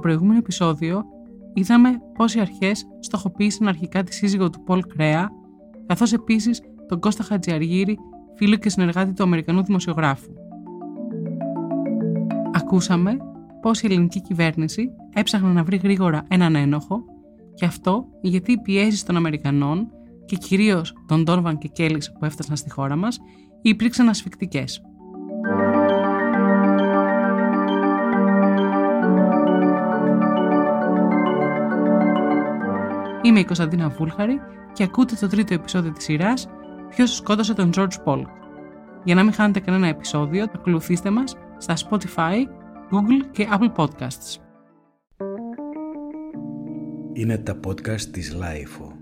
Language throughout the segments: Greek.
προηγούμενο επεισόδιο είδαμε πώς οι αρχές στοχοποίησαν αρχικά τη σύζυγο του Πολ Κρέα, καθώς επίσης τον Κώστα Χατζιαργύρη, φίλο και συνεργάτη του Αμερικανού δημοσιογράφου. Ακούσαμε πώς η ελληνική κυβέρνηση έψαχνε να βρει γρήγορα έναν ένοχο, και αυτό γιατί οι πιέσεις των Αμερικανών και κυρίως των Ντόρβαν και Κέλλη που έφτασαν στη χώρα μας υπήρξαν ασφικτικές. Είμαι η Κωνσταντίνα Βούλχαρη και ακούτε το τρίτο επεισόδιο της σειράς «Ποιος σκότωσε τον George Polk». Για να μην χάνετε κανένα επεισόδιο, ακολουθήστε μας στα Spotify, Google και Apple Podcasts. Είναι τα podcast της Lifeo.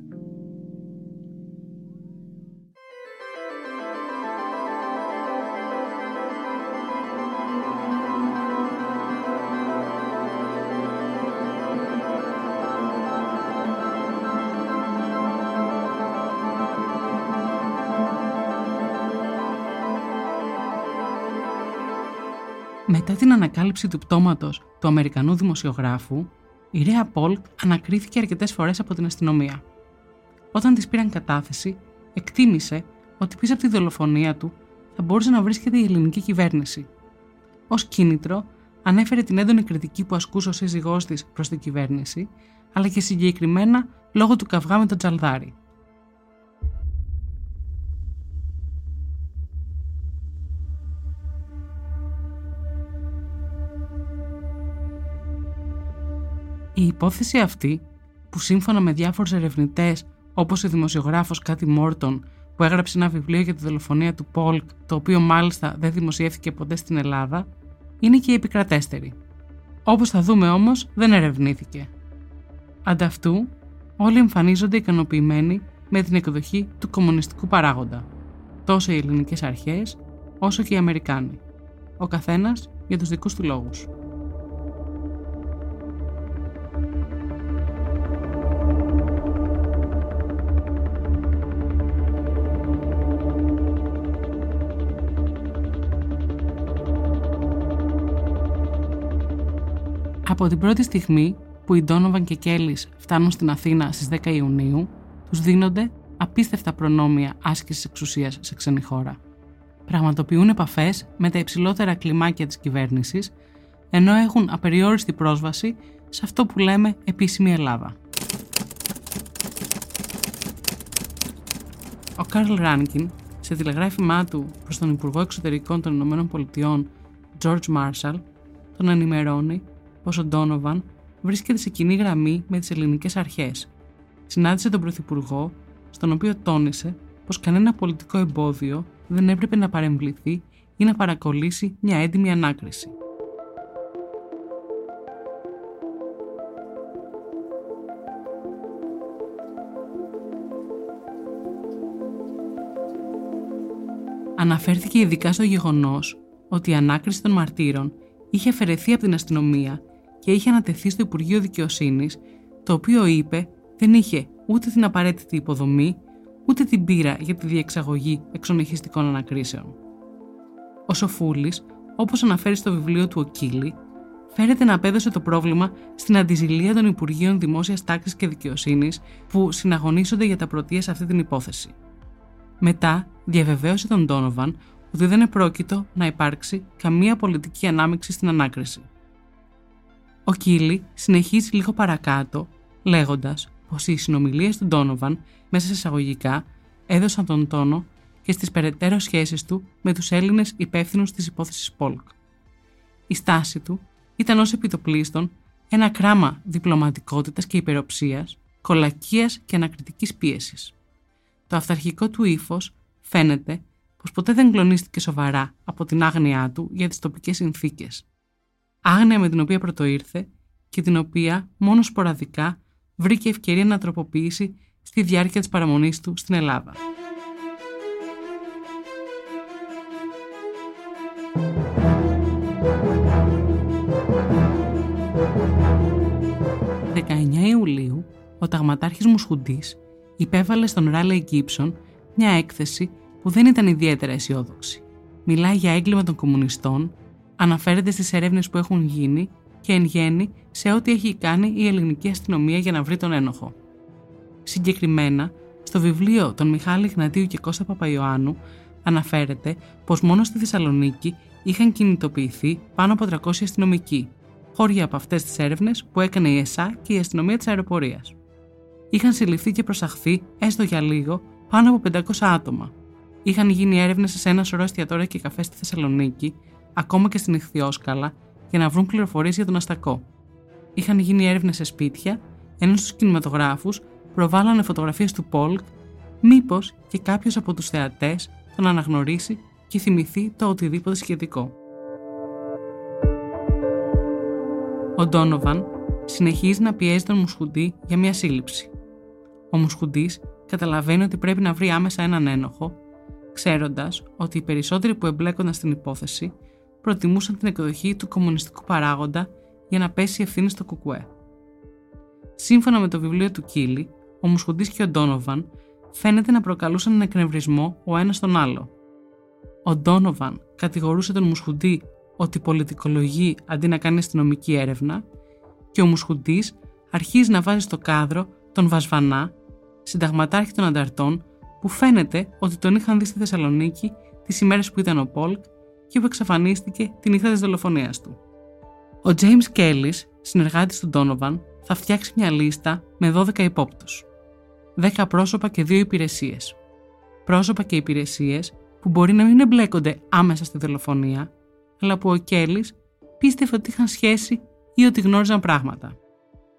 Μετά την ανακάλυψη του πτώματος του Αμερικανού δημοσιογράφου, η Ρέα Πολκ ανακρίθηκε αρκετές φορές από την αστυνομία. Όταν της πήραν κατάθεση, εκτίμησε ότι πίσω από τη δολοφονία του θα μπορούσε να βρίσκεται η ελληνική κυβέρνηση. Ω κίνητρο, ανέφερε την έντονη κριτική που ασκούσε ο σύζυγός της προς την κυβέρνηση, αλλά και συγκεκριμένα λόγω του καυγά με τον Τζαλδάρη. Η υπόθεση αυτή, που σύμφωνα με διάφορους ερευνητές όπως ο δημοσιογράφος Κάτι Μόρτον που έγραψε ένα βιβλίο για τη δολοφονία του Πολκ, το οποίο μάλιστα δεν δημοσιεύθηκε ποτέ στην Ελλάδα, είναι και η επικρατέστερη. Όπως θα δούμε όμως, δεν ερευνήθηκε. Ανταυτού, όλοι εμφανίζονται ικανοποιημένοι με την εκδοχή του κομμουνιστικού παράγοντα, τόσο οι ελληνικές αρχές όσο και οι Αμερικάνοι, ο καθένας για τους δικούς του λόγους. Από την πρώτη στιγμή που οι Ντόνοβαν και Κέλλης φτάνουν στην Αθήνα στις 10 Ιουνίου, τους δίνονται απίστευτα προνόμια άσκησης εξουσίας σε ξένη χώρα. Πραγματοποιούν επαφές με τα υψηλότερα κλιμάκια της κυβέρνησης, ενώ έχουν απεριόριστη πρόσβαση σε αυτό που λέμε επίσημη Ελλάδα. Ο Καρλ Ράνκιν, σε τηλεγράφημά του προς τον Υπουργό Εξωτερικών των ΗΠΑ, George Marshall, τον ενημερώνει πως ο Ντόνοβαν βρίσκεται σε κοινή γραμμή με τις ελληνικές αρχές. Συνάντησε τον Πρωθυπουργό, στον οποίο τόνισε πως κανένα πολιτικό εμπόδιο δεν έπρεπε να παρεμβληθεί ή να παρακολύσει μια έντιμη ανάκριση. Αναφέρθηκε ειδικά στο γεγονός ότι η ανάκριση των μαρτύρων είχε αφαιρεθεί από την αστυνομία και είχε ανατεθεί στο Υπουργείο Δικαιοσύνης, το οποίο είπε δεν είχε ούτε την απαραίτητη υποδομή, ούτε την πείρα για τη διεξαγωγή εξονυχιστικών ανακρίσεων. Ο Σοφούλης, όπως αναφέρει στο βιβλίο του Οκίλη, φέρεται να απέδωσε το πρόβλημα στην αντιζηλία των Υπουργείων Δημόσιας Τάξης και Δικαιοσύνης που συναγωνίζονται για τα πρωτεία σε αυτή την υπόθεση. Μετά διαβεβαίωσε τον Ντόνοβαν ότι δεν επρόκειτο να υπάρξει καμία πολιτική ανάμειξη στην ανάκριση. Ο Κίλι συνεχίζει λίγο παρακάτω, λέγοντας πως οι συνομιλίες του Ντόνοβαν μέσα σε εισαγωγικά έδωσαν τον τόνο και στις περαιτέρω σχέσεις του με τους Έλληνες υπεύθυνους της υπόθεσης Πολκ. Η στάση του ήταν ως επιτοπλίστων ένα κράμα διπλωματικότητας και υπεροψίας, κολακίας και ανακριτικής πίεσης. Το αυταρχικό του ύφος φαίνεται πως ποτέ δεν κλονίστηκε σοβαρά από την άγνοιά του για τις τοπικές συνθήκες άγνοια με την οποία πρωτοήρθε και την οποία μόνο σποραδικά βρήκε ευκαιρία να τροποποιήσει στη διάρκεια της παραμονής του στην Ελλάδα. «19 Ιουλίου, ο ταγματάρχης Μουσχουντής υπέβαλε στον Ράλεϊ Γκίψον μια έκθεση που δεν ήταν ιδιαίτερα αισιόδοξη. Μιλάει για έγκλημα των κομμουνιστών αναφέρεται στις έρευνες που έχουν γίνει και εν γέννη σε ό,τι έχει κάνει η ελληνική αστυνομία για να βρει τον ένοχο. Συγκεκριμένα, στο βιβλίο των Μιχάλη Γνατίου και Κώστα Παπαϊωάννου αναφέρεται πως μόνο στη Θεσσαλονίκη είχαν κινητοποιηθεί πάνω από 300 αστυνομικοί, χώρια από αυτές τις έρευνες που έκανε η ΕΣΑ και η αστυνομία της αεροπορίας. Είχαν συλληφθεί και προσαχθεί, έστω για λίγο, πάνω από 500 άτομα. Είχαν γίνει έρευνες σε ένα σωρό εστιατόρια και καφές στη Θεσσαλονίκη, ακόμα και στην Ιχθιόσκαλα, για να βρουν πληροφορίες για τον Αστακό. Είχαν γίνει έρευνες σε σπίτια, ενώ στους κινηματογράφους προβάλλανε φωτογραφίες του Πολκ, μήπως και κάποιος από τους θεατές τον αναγνωρίσει και θυμηθεί το οτιδήποτε σχετικό. Ο Ντόνοβαν συνεχίζει να πιέζει τον Μουσχουντή για μια σύλληψη. Ο Μουσχουντής καταλαβαίνει ότι πρέπει να βρει άμεσα έναν ένοχο, ξέροντας ότι οι περισσότεροι που εμπλέκονταν στην υπόθεση προτιμούσαν την εκδοχή του κομμουνιστικού παράγοντα για να πέσει ευθύνη στο Κουκουέ. Σύμφωνα με το βιβλίο του Κίλι, ο Μουσχουντή και ο Ντόνοβαν φαίνεται να προκαλούσαν εκνευρισμό ο ένας τον άλλο. Ο Ντόνοβαν κατηγορούσε τον Μουσχουντή ότι πολιτικολογεί αντί να κάνει αστυνομική έρευνα και ο Μουσχουντής αρχίζει να βάζει στο κάδρο τον Βασβανά, συνταγματάρχη των ανταρτών, που φαίνεται ότι τον είχαν δει στη Θεσσαλονίκη τις ημέρες που ήταν ο Πολκ και που εξαφανίστηκε τη νύχτα της δολοφονίας του. Ο James Κέλλη, συνεργάτης του Ντόνοβαν, θα φτιάξει μια λίστα με 12 υπόπτους. 10 πρόσωπα και 2 υπηρεσίες. Πρόσωπα και υπηρεσίες που μπορεί να μην εμπλέκονται άμεσα στη δολοφονία, αλλά που ο Κέλλη πίστευε ότι είχαν σχέση ή ότι γνώριζαν πράγματα.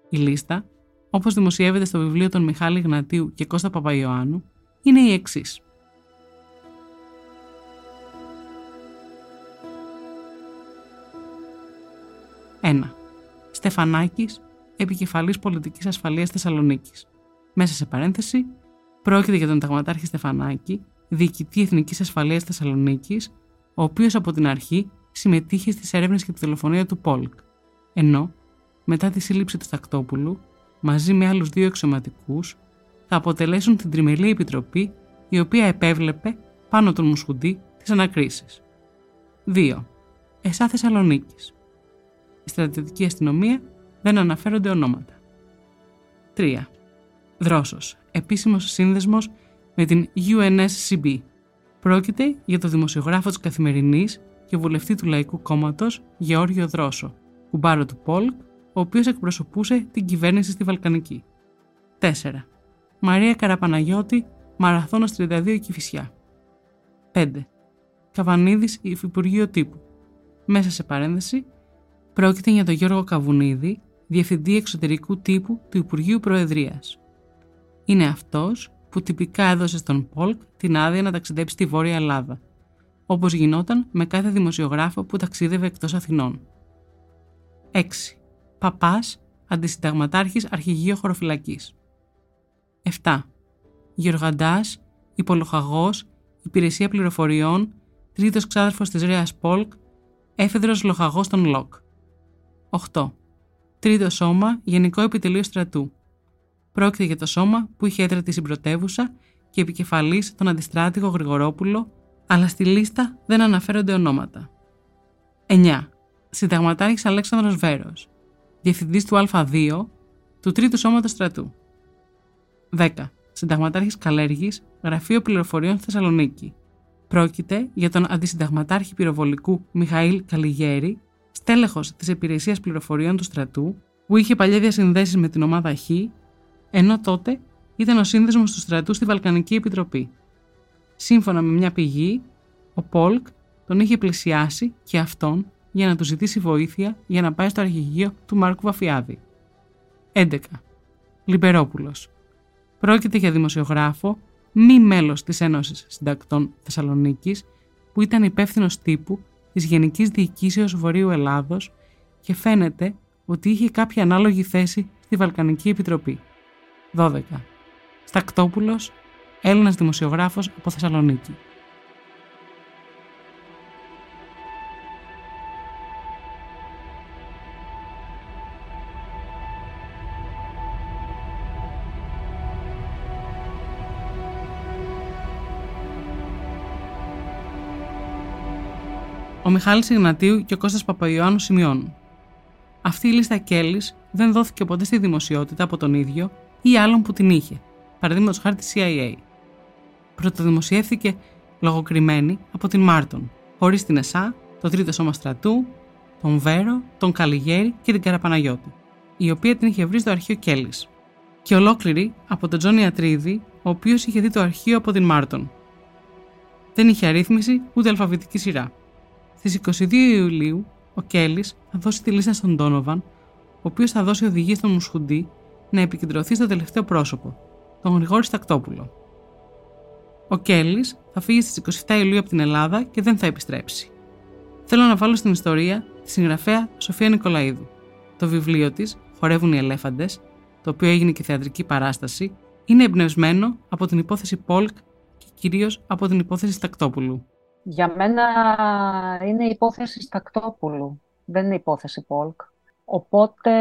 Η λίστα, όπως δημοσιεύεται στο βιβλίο των Μιχάλη Γνατίου και Κώστα Παπαϊωάννου, είναι η εξής. 1. Στεφανάκης, επικεφαλής πολιτικής ασφαλείας Θεσσαλονίκης. Μέσα σε παρένθεση, πρόκειται για τον ταγματάρχη Στεφανάκη, διοικητή Εθνικής Ασφαλείας Θεσσαλονίκης, ο οποίος από την αρχή συμμετείχε στις έρευνες για τη δολοφονία του Πόλκ, ενώ μετά τη σύλληψη του Στακτόπουλου, μαζί με άλλους δύο εξωματικούς, θα αποτελέσουν την τριμελή επιτροπή η οποία επέβλεπε πάνω τον Μουσχουντή τις ανακρίσεις. 2. Εσά Θεσσαλονίκης στρατιωτική αστυνομία δεν αναφέρονται ονόματα. 3. Δρόσος. Επίσημος σύνδεσμος με την UNSCB. Πρόκειται για το δημοσιογράφο της Καθημερινής και βουλευτή του Λαϊκού Κόμματος Γεώργιο Δρόσο, κουμπάρο του Πολκ, ο οποίος εκπροσωπούσε την κυβέρνηση στη Βαλκανική. 4. Μαρία Καραπαναγιώτη, Μαραθώνος 32 Κηφισιά. 5. Καβανίδης, Υφυπουργείο Τύπου. Μέσα σε παρένθεση, Πρόκειται για τον Γιώργο Καβουνίδη, Διευθυντή Εξωτερικού Τύπου του Υπουργείου Προεδρίας. Είναι αυτός που τυπικά έδωσε στον Πολκ την άδεια να ταξιδέψει στη Βόρεια Ελλάδα, όπως γινόταν με κάθε δημοσιογράφο που ταξίδευε εκτός Αθηνών. 6. Παπάς, Αντισυνταγματάρχης Αρχηγείο Χωροφυλακής. 7. Γεωργαντάς, Υπολοχαγός, Υπηρεσία Πληροφοριών, τρίτος ξάδερφος της Ρέας Πολκ, έφεδρος λοχαγός των ΛΟΚ. 8. Τρίτο σώμα, Γενικό Επιτελείο Στρατού. Πρόκειται για το σώμα που είχε έδρα στην πρωτεύουσα και επικεφαλής τον αντιστράτηγο Γρηγορόπουλο, αλλά στη λίστα δεν αναφέρονται ονόματα. 9. Συνταγματάρχης Αλέξανδρος Βέρος, Διευθυντής του Α2 του Τρίτου Σώματος Στρατού. 10. Συνταγματάρχης Καλέργης, Γραφείο Πληροφοριών Θεσσαλονίκη. Πρόκειται για τον αντισυνταγματάρχη πυροβολικού Μιχαήλ Καλιγέρη στέλεχος της υπηρεσίας πληροφοριών του στρατού, που είχε παλιά διασυνδέσεις με την ομάδα Χ, ενώ τότε ήταν ο σύνδεσμος του στρατού στη Βαλκανική Επιτροπή. Σύμφωνα με μια πηγή, ο Πόλκ τον είχε πλησιάσει και αυτόν για να του ζητήσει βοήθεια για να πάει στο αρχηγείο του Μάρκου Βαφιάδη. 11. Λιμπερόπουλος. Πρόκειται για δημοσιογράφο, μη μέλος της Ένωσης Συντακτών Θεσσαλονίκης, που ήταν υπεύθυνος τύπου της Γενικής Διοικήσεως Βορείου Ελλάδος και φαίνεται ότι είχε κάποια ανάλογη θέση στη Βαλκανική Επιτροπή. 12. Στακτόπουλος, Έλληνας δημοσιογράφος από Θεσσαλονίκη. Ο Μιχάλης Ιγνατίου και ο Κώστας Παπαϊωάννους σημειώνουν. Αυτή η λίστα Κέλλη δεν δόθηκε ποτέ στη δημοσιότητα από τον ίδιο ή άλλον που την είχε, παραδείγματος χάρη τη CIA. Πρωτοδημοσιεύθηκε λογοκριμένη από την Μάρτον, χωρίς την ΕΣΑ, το Τρίτο Σώμα Στρατού, τον Βέρο, τον Καλιγέρη και την Καραπαναγιώτη, η οποία την είχε βρει στο αρχείο Κέλλη. Και ολόκληρη από τον Τζόνι Ατρίδη, ο οποίος είχε δει το αρχείο από την Μάρτον. Δεν είχε αρρύθμιση ούτε αλφαβητική σειρά. Στις 22 Ιουλίου, ο Κέλλης θα δώσει τη λίστα στον Ντόνοβαν, ο οποίος θα δώσει οδηγίες στον Μουσχουντή να επικεντρωθεί στο τελευταίο πρόσωπο, τον Γρηγόρη Στακτόπουλο. Ο Κέλλης θα φύγει στις 27 Ιουλίου από την Ελλάδα και δεν θα επιστρέψει. Θέλω να βάλω στην ιστορία τη συγγραφέα Σοφία Νικολαίδου. Το βιβλίο της, Χορεύουν οι Ελέφαντες, το οποίο έγινε και θεατρική παράσταση, είναι εμπνευσμένο από την υπόθεση Πολκ και κυρίως από την υπόθεση Στακτόπουλου. Για μένα είναι η υπόθεση Στακτόπουλου, δεν είναι η υπόθεση Πολκ. Οπότε,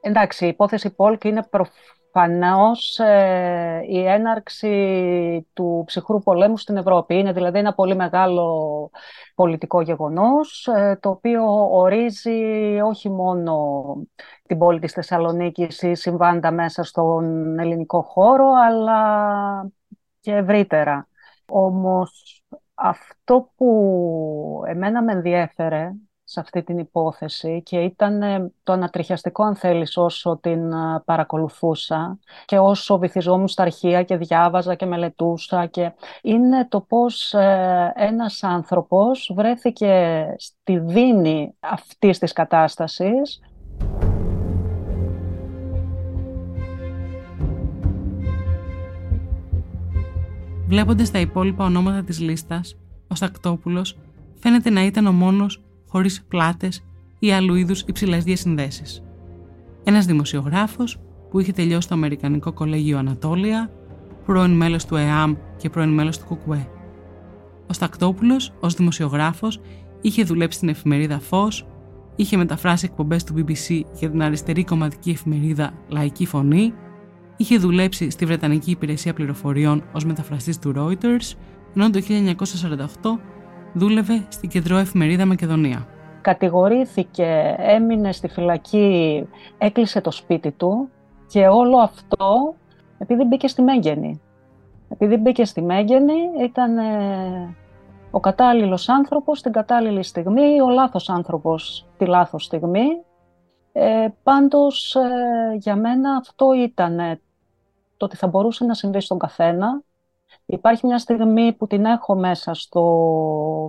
εντάξει, η υπόθεση Πολκ είναι προφανώς ε, η έναρξη του ψυχρού πολέμου στην Ευρώπη. Είναι δηλαδή ένα πολύ μεγάλο πολιτικό γεγονός, ε, το οποίο ορίζει όχι μόνο την πόλη της Θεσσαλονίκης ή συμβάντα μέσα στον ελληνικό χώρο, αλλά και ευρύτερα. Όμως αυτό που εμένα με ενδιέφερε σε αυτή την υπόθεση και ήταν ε, το ανατριχιαστικό αν θέλεις όσο την ε, παρακολουθούσα και όσο βυθιζόμουν στα αρχεία και διάβαζα και μελετούσα και είναι το πώς ε, ένας άνθρωπος βρέθηκε στη δίνη αυτής της κατάστασης Βλέποντας τα υπόλοιπα ονόματα της λίστας, ο Στακτόπουλος φαίνεται να ήταν ο μόνος χωρίς πλάτες ή άλλου είδους υψηλές διασυνδέσεις. Ένας δημοσιογράφος που είχε τελειώσει το Αμερικανικό Κολέγιο Ανατόλια, πρώην μέλος του ΕΑΜ και πρώην μέλος του ΚΟΚΟΕ. Ο Στακτόπουλος, ως δημοσιογράφος, είχε δουλέψει στην εφημερίδα Φως, είχε μεταφράσει εκπομπές του BBC για την αριστερή κομματική εφημερίδα Λαϊκή Φωνή Είχε δουλέψει στη Βρετανική Υπηρεσία Πληροφοριών ως μεταφραστής του Reuters, ενώ το 1948 δούλευε στην κεντρό εφημερίδα Μακεδονία. Κατηγορήθηκε, έμεινε στη φυλακή, έκλεισε το σπίτι του και όλο αυτό επειδή μπήκε στη Μέγενη. Επειδή μπήκε στη Μέγενη ήταν ε, ο κατάλληλος άνθρωπος την κατάλληλη στιγμή, ο λάθος άνθρωπος τη λάθος στιγμή. Ε, πάντως ε, για μένα αυτό ήταν το ότι θα μπορούσε να συμβεί στον καθένα. Υπάρχει μια στιγμή που την έχω μέσα στο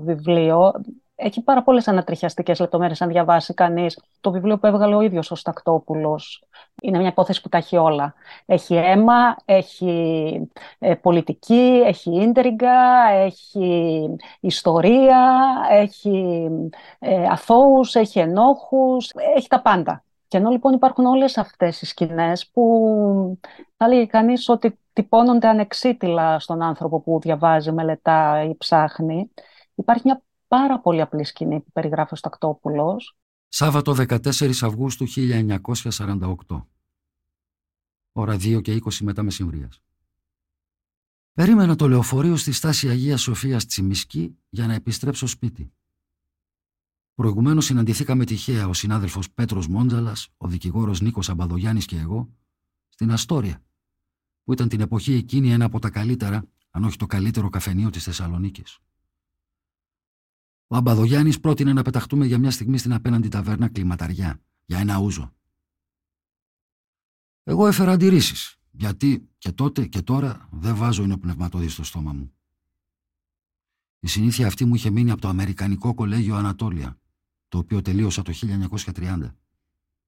βιβλίο. Έχει πάρα πολλές ανατριχιαστικές λεπτομέρειες, αν διαβάσει κανείς το βιβλίο που έβγαλε ο ίδιος ο Στακτόπουλος. Είναι μια υπόθεση που τα έχει όλα. Έχει αίμα, έχει ε, πολιτική, έχει ίντριγκα, έχει ιστορία, έχει ε, αθώους, έχει ενόχους, έχει τα πάντα. Και ενώ λοιπόν υπάρχουν όλες αυτές οι σκηνές που θα λέγει κανείς ότι τυπώνονται ανεξίτηλα στον άνθρωπο που διαβάζει, μελετά ή ψάχνει, υπάρχει μια πάρα πολύ απλή σκηνή που περιγράφει ο Στακτόπουλος. Σάββατο 14 Αυγούστου 1948. Ώρα 2 και 20 μετά μεσημβρίας. Περίμενα το λεωφορείο στη στάση Αγίας Σοφίας Τσιμισκή για να επιστρέψω σπίτι. Προηγουμένως συναντηθήκαμε τυχαία ο συνάδελφος Πέτρος Μόντζαλας, ο δικηγόρος Νίκος Αμπαδογιάννης και εγώ, στην Αστόρια, που ήταν την εποχή εκείνη ένα από τα καλύτερα, αν όχι το καλύτερο καφενείο της Θεσσαλονίκης. Ο Αμπαδογιάννης πρότεινε να πεταχτούμε για μια στιγμή στην απέναντι ταβέρνα κλιματαριά, για ένα ούζο. Εγώ έφερα αντιρρήσεις, γιατί και τότε και τώρα δεν βάζω πνευματόδη στο στόμα μου. Η συνήθεια αυτή μου είχε μείνει από το Αμερικανικό Κολέγιο Ανατόλια, το οποίο τελείωσα το 1930.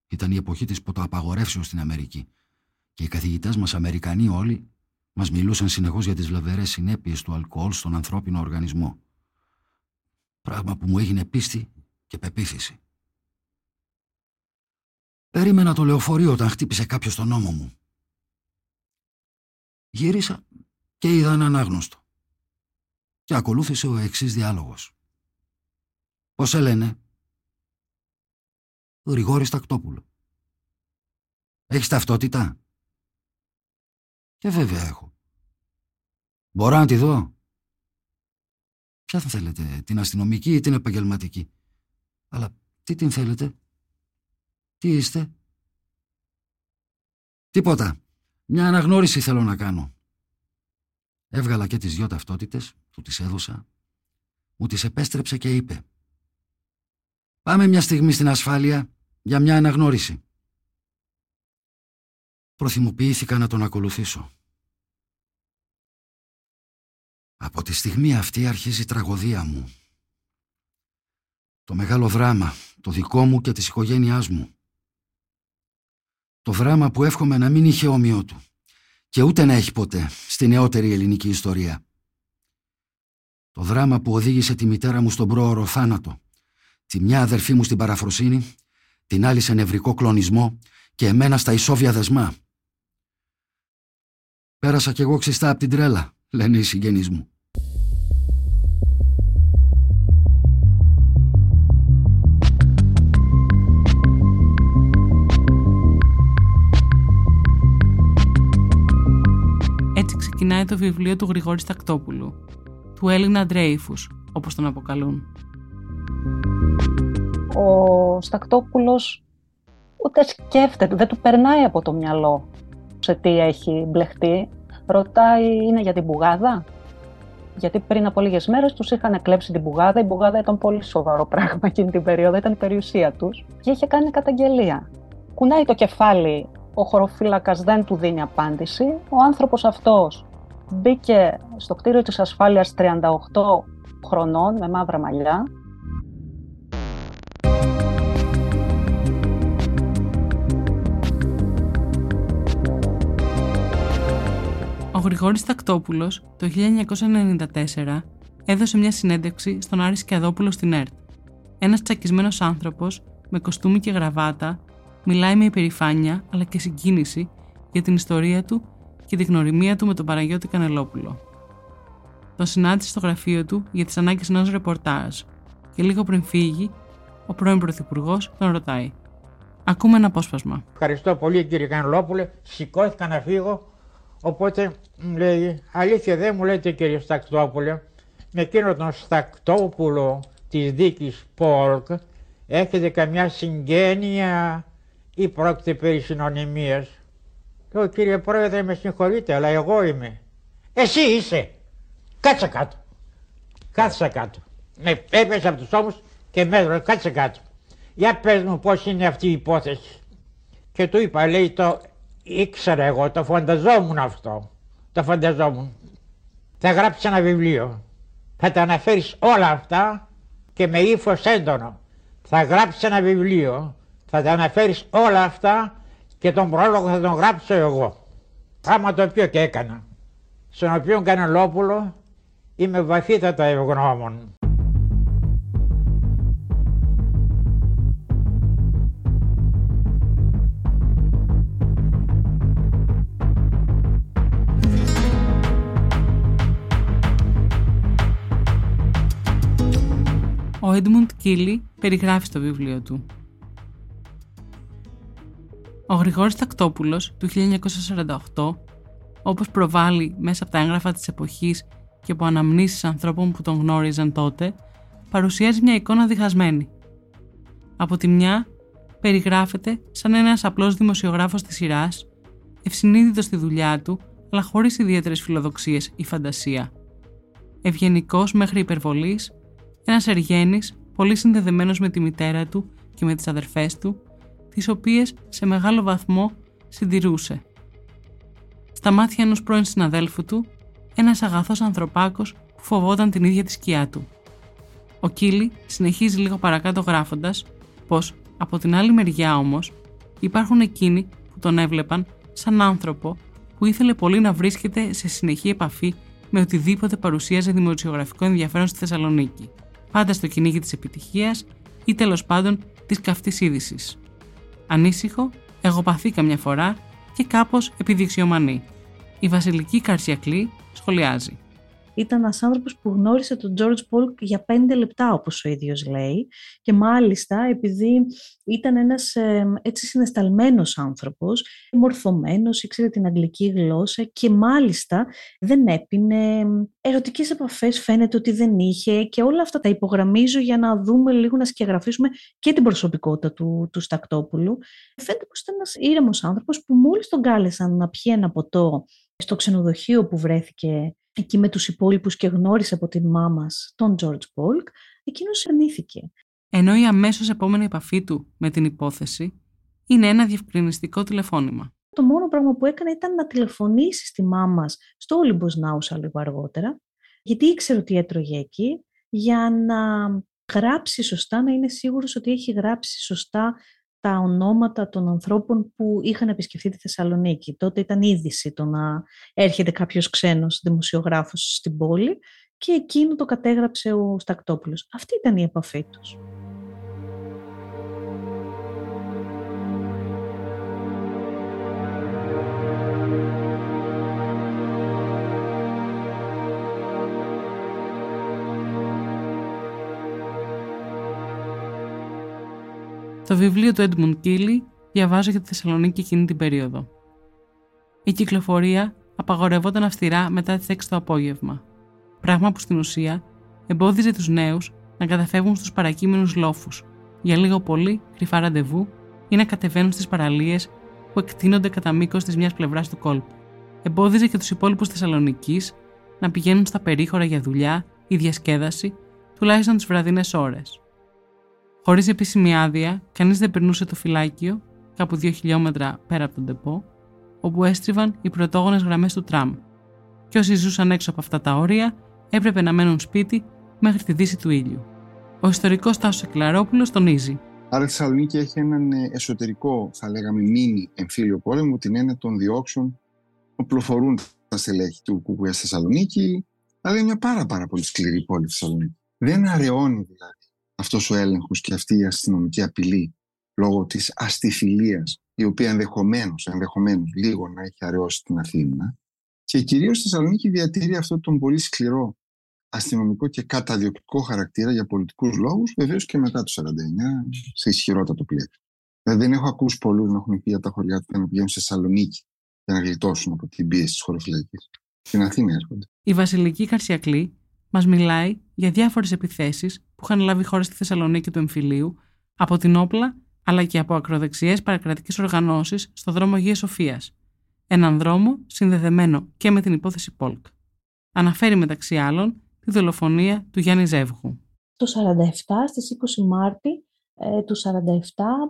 Ήταν η εποχή της ποτοαπαγορεύσεως στην Αμερική και οι καθηγητές μας Αμερικανοί όλοι μας μιλούσαν συνεχώς για τις βλαβερές συνέπειες του αλκοόλ στον ανθρώπινο οργανισμό. Πράγμα που μου έγινε πίστη και πεποίθηση. Περίμενα το λεωφορείο όταν χτύπησε κάποιος τον νόμο μου. Γύρισα και είδα έναν άγνωστο. Και ακολούθησε ο εξής διάλογος. Πώς σε λένε, Γρηγόρης Στακτόπουλο. Έχεις ταυτότητα; Και βέβαια έχω. Μπορώ να τη δω; Ποια θα θέλετε, την αστυνομική ή την επαγγελματική; Αλλά τι την θέλετε; Τι είστε; Τίποτα. Μια αναγνώριση θέλω να κάνω. Έβγαλα και τις δυο ταυτότητες, του τις έδωσα. Μου τις επέστρεψε και είπε «Πάμε μια στιγμή στην ασφάλεια για μια αναγνώριση». Προθυμοποιήθηκα να τον ακολουθήσω. Από τη στιγμή αυτή αρχίζει η τραγωδία μου. Το μεγάλο δράμα, το δικό μου και της οικογένειάς μου. Το δράμα που εύχομαι να μην είχε όμοιο του και ούτε να έχει ποτέ στη νεότερη ελληνική ιστορία. Το δράμα που οδήγησε τη μητέρα μου στον πρόωρο θάνατο, τη μια αδερφή μου στην παραφροσύνη, την άλλη σε νευρικό κλονισμό και εμένα στα ισόβια δεσμά. Πέρασα κι εγώ ξιστά από την τρέλα, λένε οι συγγενείς μου. Έτσι ξεκινάει το βιβλίο του Γρηγόρη Στακτόπουλου, του Έλληνα Ντρέιφους, όπως τον αποκαλούν. Ο Στακτόπουλος ούτε σκέφτεται, δεν του περνάει από το μυαλό σε τι έχει μπλεχτεί. Ρωτάει, είναι για την πουγάδα. Γιατί πριν από λίγες μέρες τους είχαν κλέψει την πουγάδα. Η πουγάδα ήταν πολύ σοβαρό πράγμα εκείνη την περίοδο, ήταν η περιουσία τους και είχε κάνει καταγγελία. Κουνάει το κεφάλι, ο χωροφύλακας δεν του δίνει απάντηση. Ο άνθρωπος αυτός μπήκε στο κτίριο της ασφάλειας 38 χρονών με μαύρα μαλλιά Ο Γρηγόρης Τακτόπουλος το 1994 έδωσε μια συνέντευξη στον Άρη Σκιαδόπουλο στην ΕΡΤ. Ένας τσακισμένος άνθρωπος με κοστούμι και γραβάτα μιλάει με υπερηφάνεια αλλά και συγκίνηση για την ιστορία του και τη γνωριμία του με τον Παναγιώτη Κανελόπουλο. Τον συνάντησε στο γραφείο του για τις ανάγκες ενός ρεπορτάζ και λίγο πριν φύγει, ο πρώην Πρωθυπουργός τον ρωτάει. Ακούμε ένα απόσπασμα. Ευχαριστώ πολύ κύριε Κανελόπουλε. Σηκώθηκα να φύγω Οπότε μου λέει, αλήθεια δεν μου λέτε κύριε Στακτόπουλε, με εκείνο τον Στακτόπουλο της δίκης Πόλκ έχετε καμιά συγγένεια ή πρόκειται περί συνωνυμίας; Λέω κύριε πρόεδρε με συγχωρείτε αλλά εγώ είμαι. Εσύ είσαι. Κάτσε κάτω. Κάτσε κάτω. Με έπεσε από τους ώμους και μέτρο κάτσε κάτω. Για πες μου πώς είναι αυτή η υπόθεση. Και του είπα λέει το ήξερα εγώ, το φανταζόμουν αυτό. Το φανταζόμουν. Θα γράψεις ένα βιβλίο. Θα τα αναφέρεις όλα αυτά και με ύφος έντονο. Θα γράψεις ένα βιβλίο. Θα τα αναφέρεις όλα αυτά και τον πρόλογο θα τον γράψω εγώ. Πράγμα το οποίο και έκανα. Στον οποίο Κανελόπουλο είμαι βαθύτατα ευγνώμων. Ο Έντμουντ Κίλι περιγράφει στο βιβλίο του. Ο Γρηγόρης Τακτόπουλος του 1948, όπως προβάλλει μέσα από τα έγγραφα της εποχής και από αναμνήσεις ανθρώπων που τον γνώριζαν τότε, παρουσιάζει μια εικόνα διχασμένη. Από τη μια, περιγράφεται σαν ένας απλός δημοσιογράφος της σειράς, ευσυνείδητος στη δουλειά του, αλλά χωρίς ιδιαίτερες φιλοδοξίες ή φαντασία. Ευγενικός μέχρι υπερβολής, ένας Εργένη, πολύ συνδεδεμένος με τη μητέρα του και με τις αδερφές του, τις οποίες σε μεγάλο βαθμό συντηρούσε. Στα μάτια ενός πρώην συναδέλφου του, ένας αγαθός ανθρωπάκος που φοβόταν την ίδια τη σκιά του. Ο Κίλι συνεχίζει λίγο παρακάτω γράφοντας πως από την άλλη μεριά όμως υπάρχουν εκείνοι που τον έβλεπαν σαν άνθρωπο που ήθελε πολύ να βρίσκεται σε συνεχή επαφή με οτιδήποτε παρουσίαζε δημοσιογραφικό ενδιαφέρον στη Θεσσαλονίκη πάντα στο κυνήγι της επιτυχίας ή τέλος πάντων της καυτής είδησης. Ανήσυχο, εγωπαθή καμιά φορά και κάπως επιδειξιομανή. Η Βασιλική Καρσιακλή σχολιάζει. Ήταν ένας άνθρωπος που γνώρισε τον George Paul για πέντε λεπτά, όπως ο ίδιος λέει. Και μάλιστα, επειδή ήταν ένας ε, έτσι συναισθαλμένος άνθρωπος, μορφωμένος, ήξερε την αγγλική γλώσσα και μάλιστα δεν έπινε ερωτικές επαφές, φαίνεται ότι δεν είχε και όλα αυτά τα υπογραμμίζω για να δούμε λίγο, να σκιαγραφίσουμε και την προσωπικότητα του, του Στακτόπουλου. Φαίνεται πως ήταν ένας ήρεμος άνθρωπος που μόλις τον κάλεσαν να πιει ένα ποτό στο ξενοδοχείο που βρέθηκε εκεί με τους υπόλοιπους και γνώρισε από την μάμα τον George Polk, εκείνος αρνήθηκε. Ενώ η αμέσως επόμενη επαφή του με την υπόθεση είναι ένα διευκρινιστικό τηλεφώνημα. Το μόνο πράγμα που έκανε ήταν να τηλεφωνήσει στη μάμα στο Olympus Νάουσα λίγο αργότερα, γιατί ήξερε ότι έτρωγε εκεί, για να γράψει σωστά, να είναι σίγουρος ότι έχει γράψει σωστά τα ονόματα των ανθρώπων που είχαν επισκεφθεί τη Θεσσαλονίκη. Τότε ήταν είδηση το να έρχεται κάποιος ξένος δημοσιογράφος στην πόλη και εκείνο το κατέγραψε ο Στακτόπουλος. Αυτή ήταν η επαφή τους. Το βιβλίο του Edmund Keeley διαβάζω για τη Θεσσαλονίκη εκείνη την περίοδο. Η κυκλοφορία απαγορευόταν αυστηρά μετά τις 6 το απόγευμα. Πράγμα που στην ουσία εμπόδιζε τους νέους να καταφεύγουν στους παρακείμενους λόφους, για λίγο πολύ κρυφά ραντεβού ή να κατεβαίνουν στις παραλίες που εκτείνονται κατά μήκος της μιας πλευράς του κόλπου. Εμπόδιζε και τους υπόλοιπους Θεσσαλονίκη να πηγαίνουν στα περίχωρα για δουλειά ή διασκέδαση, τουλάχιστον τις βραδινές ώρες. Χωρίς επίσημη άδεια, κανείς δεν περνούσε το φυλάκιο, κάπου δύο χιλιόμετρα πέρα από τον τεπό, όπου έστριβαν οι πρωτόγονες γραμμές του τραμ. Και όσοι ζούσαν έξω από αυτά τα όρια έπρεπε να μένουν σπίτι μέχρι τη δύση του ήλιου. Ο ιστορικός Τάσος Εκλαρόπουλος τονίζει. Άρα η Θεσσαλονίκη έχει έναν ε, εσωτερικό, θα λέγαμε, μήνυ εμφύλιο πόλεμο, την έννοια των διώξεων που οπλοφορούν τα στελέχη του Κουκουέ στη Θεσσαλονίκη. Αλλά είναι μια πάρα, πάρα πολύ σκληρή πόλη η Θεσσαλονίκη. Δεν αραιώνει δηλαδή αυτός ο έλεγχος και αυτή η αστυνομική απειλή λόγω της αστιφιλίας η οποία ενδεχομένως, ενδεχομένως λίγο να έχει αραιώσει την Αθήνα και κυρίως στη Θεσσαλονίκη διατηρεί αυτό τον πολύ σκληρό αστυνομικό και καταδιοκτικό χαρακτήρα για πολιτικούς λόγους, βεβαίως και μετά το 49 σε ισχυρότατο πλαίσιο. Δηλαδή δεν έχω ακούσει πολλούς να έχουν πει από τα χωριά του και να πηγαίνουν στη Θεσσαλονίκη για να γλιτώσουν από την πίεση της χωροφυλακής. Στην Αθήνα έρχονται. Η Βασιλική Καρσιακλή μας μιλάει για διάφορες επιθέσεις που είχαν λάβει χώρα στη Θεσσαλονίκη του εμφυλίου από την όπλα αλλά και από ακροδεξιές παρακρατικές οργανώσεις στο δρόμο Αγίας Σοφίας, έναν δρόμο συνδεδεμένο και με την υπόθεση Πολκ. Αναφέρει μεταξύ άλλων τη δολοφονία του Γιάννη Ζεύγου. Το 47, στις 20 Μάρτη ε, του 47,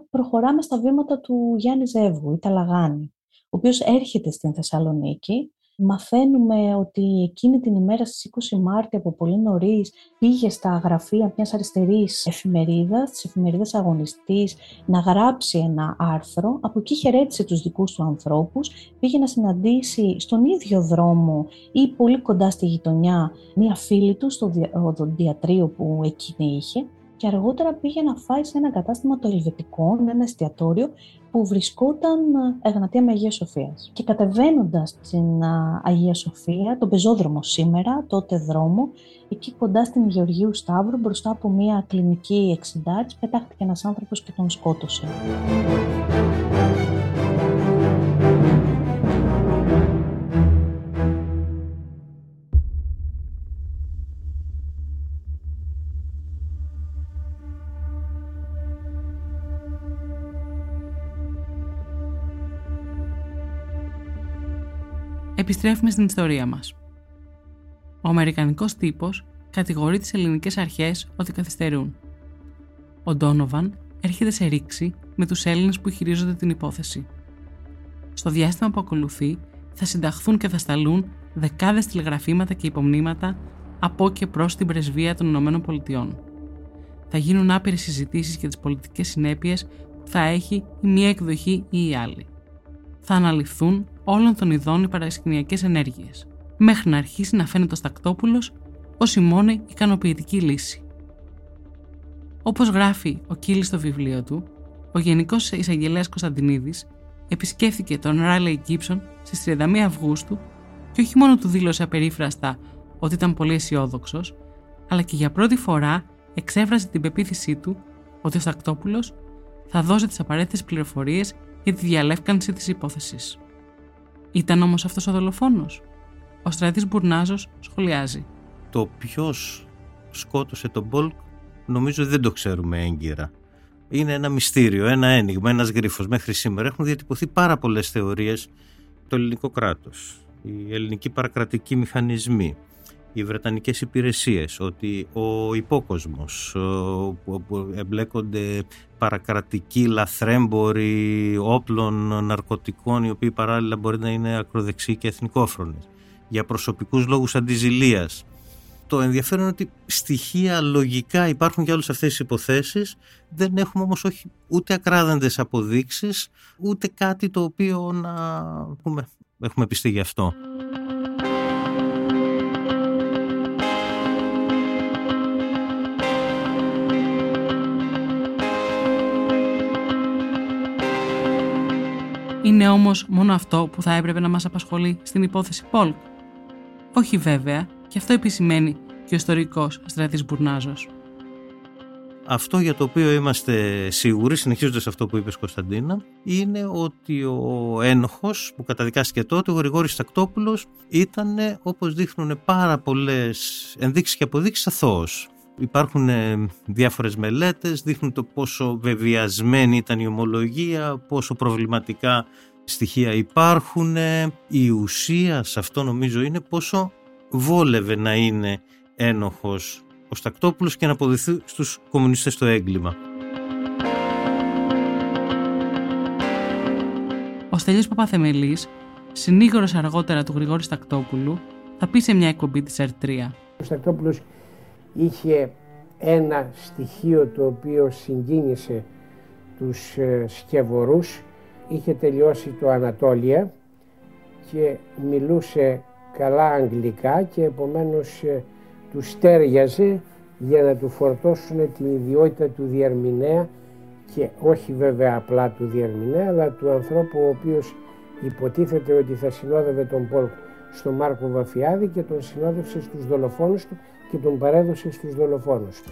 προχωράμε στα βήματα του Γιάννη Ζεύγου, η Ταλαγάνη, ο οποίος έρχεται στην Θεσσαλονίκη Μαθαίνουμε ότι εκείνη την ημέρα στις 20 Μάρτη από πολύ νωρίς πήγε στα γραφεία μιας αριστερής εφημερίδας, της εφημερίδας αγωνιστής, να γράψει ένα άρθρο. Από εκεί χαιρέτησε τους δικούς του ανθρώπους, πήγε να συναντήσει στον ίδιο δρόμο ή πολύ κοντά στη γειτονιά μία φίλη του στο διατρίο που εκείνη είχε και αργότερα πήγε να φάει σε ένα κατάστημα το Ελβετικό, ένα εστιατόριο που βρισκόταν ε, Εγνατία με Αγία Σοφία. Και κατεβαίνοντας στην Αγία Σοφία, τον πεζόδρομο σήμερα, τότε δρόμο, εκεί κοντά στην Γεωργίου Σταύρου, μπροστά από μια κλινική εξεντάρτηση, πετάχτηκε ένας άνθρωπος και τον σκότωσε. Επιστρέφουμε στην ιστορία μας. Ο Αμερικανικός τύπος κατηγορεί τις ελληνικές αρχές ότι καθυστερούν. Ο Ντόνοβαν έρχεται σε ρήξη με τους Έλληνες που χειρίζονται την υπόθεση. Στο διάστημα που ακολουθεί θα συνταχθούν και θα σταλούν δεκάδες τηλεγραφήματα και υπομνήματα από και προς την πρεσβεία των Ηνωμένων Πολιτειών. Θα γίνουν άπειρες συζητήσεις για τις πολιτικές συνέπειες που θα έχει η μία εκδοχή ή η άλλη. Θα αναλυθούν όλων των ειδών οι παρασκηνιακές ενέργειες, μέχρι να αρχίσει να φαίνεται ο Στακτόπουλος ως η μόνη ικανοποιητική λύση. Όπως γράφει ο Κίλι στο βιβλίο του, ο Γενικός Εισαγγελέας Κωνσταντινίδης επισκέφθηκε τον Ράλεϊ Γκίψον στις 31 Αυγούστου και όχι μόνο του δήλωσε απερίφραστα ότι ήταν πολύ αισιόδοξο, αλλά και για πρώτη φορά εξέφρασε την πεποίθησή του ότι ο Στακτόπουλος θα δώσει τις απαραίτητες πληροφορίες για τη διαλεύκανση της υπόθεσης. Ήταν όμως αυτός ο δολοφόνος. Ο Στρατής Μπουρνάζος σχολιάζει. Το ποιος σκότωσε τον Πολκ νομίζω δεν το ξέρουμε έγκυρα. Είναι ένα μυστήριο, ένα αίνιγμα, ένας γρίφος. Μέχρι σήμερα έχουν διατυπωθεί πάρα πολλές θεωρίες. Το ελληνικό κράτος, οι ελληνικοί παρακρατικοί μηχανισμοί, οι βρετανικές υπηρεσίες, ότι ο υπόκοσμος που εμπλέκονται παρακρατικοί λαθρέμποροι όπλων, ναρκωτικών, οι οποίοι παράλληλα μπορεί να είναι ακροδεξιοί και εθνικόφρονες, για προσωπικούς λόγους αντιζηλίας. Το ενδιαφέρον είναι ότι στοιχεία λογικά υπάρχουν για όλες αυτές τις υποθέσεις, δεν έχουμε όμως όχι ούτε ακράδαντες αποδείξεις, ούτε κάτι το οποίο να πούμε, έχουμε πιστεί γι' αυτό. Είναι όμως μόνο αυτό που θα έπρεπε να μας απασχολεί στην υπόθεση Πολκ. Όχι βέβαια, και αυτό επισημαίνει και ο ιστορικός στρατής Μπουρνάζος. Αυτό για το οποίο είμαστε σίγουροι, συνεχίζοντας αυτό που είπες Κωνσταντίνα, είναι ότι ο ένοχος που καταδικάστηκε τότε, ο Γρηγόρης Τακτόπουλος, ήταν όπως δείχνουν πάρα πολλές ενδείξεις και αποδείξεις αθώος. Υπάρχουν ε, διάφορες μελέτες, δείχνουν το πόσο βεβαιασμένη ήταν η ομολογία, πόσο προβληματικά στοιχεία υπάρχουν. Η ουσία σε αυτό νομίζω είναι πόσο βόλευε να είναι ένοχος ο Στακτόπουλος και να αποδειχθεί στους κομμουνιστές το έγκλημα. Ο Στέλιος Παπαθεμελής, συνήγορος αργότερα του Γρηγόρη Στακτόπουλου, θα πει σε μια εκπομπή της ΕΡΤΡΙΑ. Ο Στακτόπουλος είχε ένα στοιχείο το οποίο συγκίνησε τους ε, σκευωρούς. Είχε τελειώσει το Ανατόλια και μιλούσε καλά αγγλικά και επομένως ε, του στέριαζε για να του φορτώσουν την ιδιότητα του διερμηνέα και όχι βέβαια απλά του διερμηνέα αλλά του ανθρώπου ο οποίος υποτίθεται ότι θα συνόδευε τον Πολ στον Μάρκο Βαφιάδη και τον συνόδευσε στους δολοφόνους του και τον παρέδωσε στους δολοφόνους του.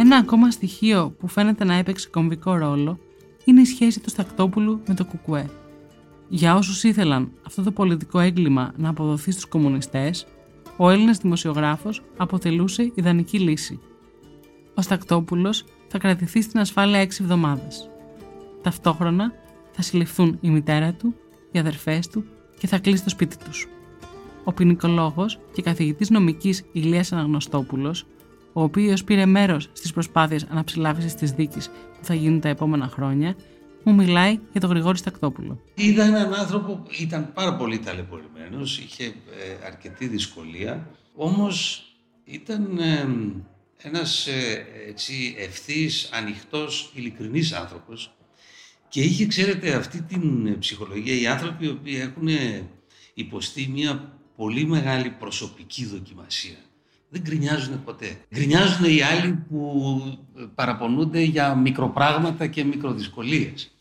Ένα ακόμα στοιχείο που φαίνεται να έπαιξε κομβικό ρόλο είναι η σχέση του Στακτόπουλου με το Κουκουέ. Για όσους ήθελαν αυτό το πολιτικό έγκλημα να αποδοθεί στους κομμουνιστές, ο Έλληνας δημοσιογράφος αποτελούσε ιδανική λύση. Ο Στακτόπουλος θα κρατηθεί στην ασφάλεια έξι εβδομάδες. Ταυτόχρονα θα συλληφθούν η μητέρα του, οι αδερφές του και θα κλείσει το σπίτι τους. Ο ποινικολόγος και καθηγητής νομικής Ηλίας Αναγνωστόπουλος ο οποίος πήρε μέρος στις προσπάθειες αναψηλάφιση της δίκης που θα γίνουν τα επόμενα χρόνια, μου μιλάει για τον Γρηγόρη Στακτόπουλο. Είδα έναν άνθρωπο που ήταν πάρα πολύ ταλαιπωρημένος, είχε ε, αρκετή δυσκολία, όμως ήταν ε, ένας ε, έτσι ευθύς, ανοιχτός, ειλικρινής άνθρωπος και είχε, ξέρετε, αυτή την ψυχολογία, οι άνθρωποι οι οποίοι έχουν υποστεί μια πολύ μεγάλη προσωπική δοκιμασία δεν γκρινιάζουν ποτέ. Γκρινιάζουν οι άλλοι που παραπονούνται για μικροπράγματα και μικροδυσκολίες.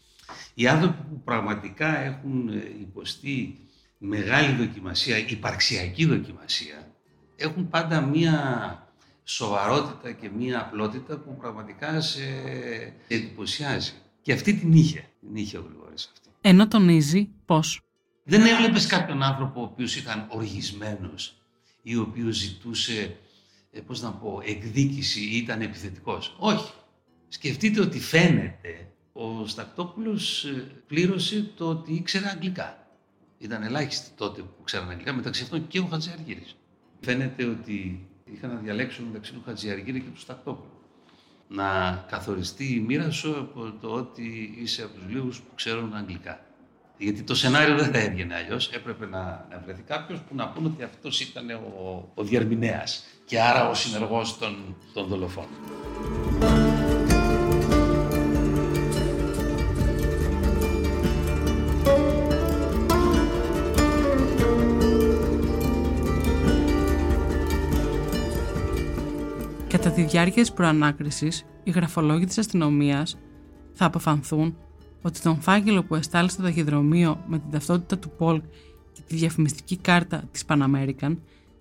Οι άνθρωποι που πραγματικά έχουν υποστεί μεγάλη δοκιμασία, υπαρξιακή δοκιμασία, έχουν πάντα μία σοβαρότητα και μία απλότητα που πραγματικά σε εντυπωσιάζει. Και αυτή την είχε, την είχε ο Γρηγόρης αυτή. Ενώ τονίζει πώς. Δεν έβλεπες κάποιον άνθρωπο ο οποίος ήταν οργισμένος ή ο οποίος ζητούσε, ε, πώς να πω, εκδίκηση ή ήταν επιθετικός; Όχι. Σκεφτείτε ότι φαίνεται ο Στακτόπουλος ε, πλήρωσε το ότι ήξερε αγγλικά. Ήταν ελάχιστοι τότε που ξέραν αγγλικά, μεταξύ αυτών και ο Χατζιαργύρης. Φαίνεται ότι είχαν να διαλέξουν μεταξύ του Χατζιαργύρη και του Στακτόπουλου. Να καθοριστεί η μοίρα σου από το ότι είσαι από τους λίγους που ξέρουν αγγλικά. Γιατί το σενάριο δεν θα έβγαινε αλλιώς. Έπρεπε να, να βρεθεί κάποιος που να πούνε ότι αυτός ήταν ο, ο διερμηνέα και άρα ο συνεργός των, των δολοφόνων. Τη διάρκεια της προανάκρισης, οι γραφολόγοι της αστυνομίας θα αποφανθούν ότι τον φάκελο που εστάλει στο ταχυδρομείο με την ταυτότητα του Πολ και τη διαφημιστική κάρτα της Pan American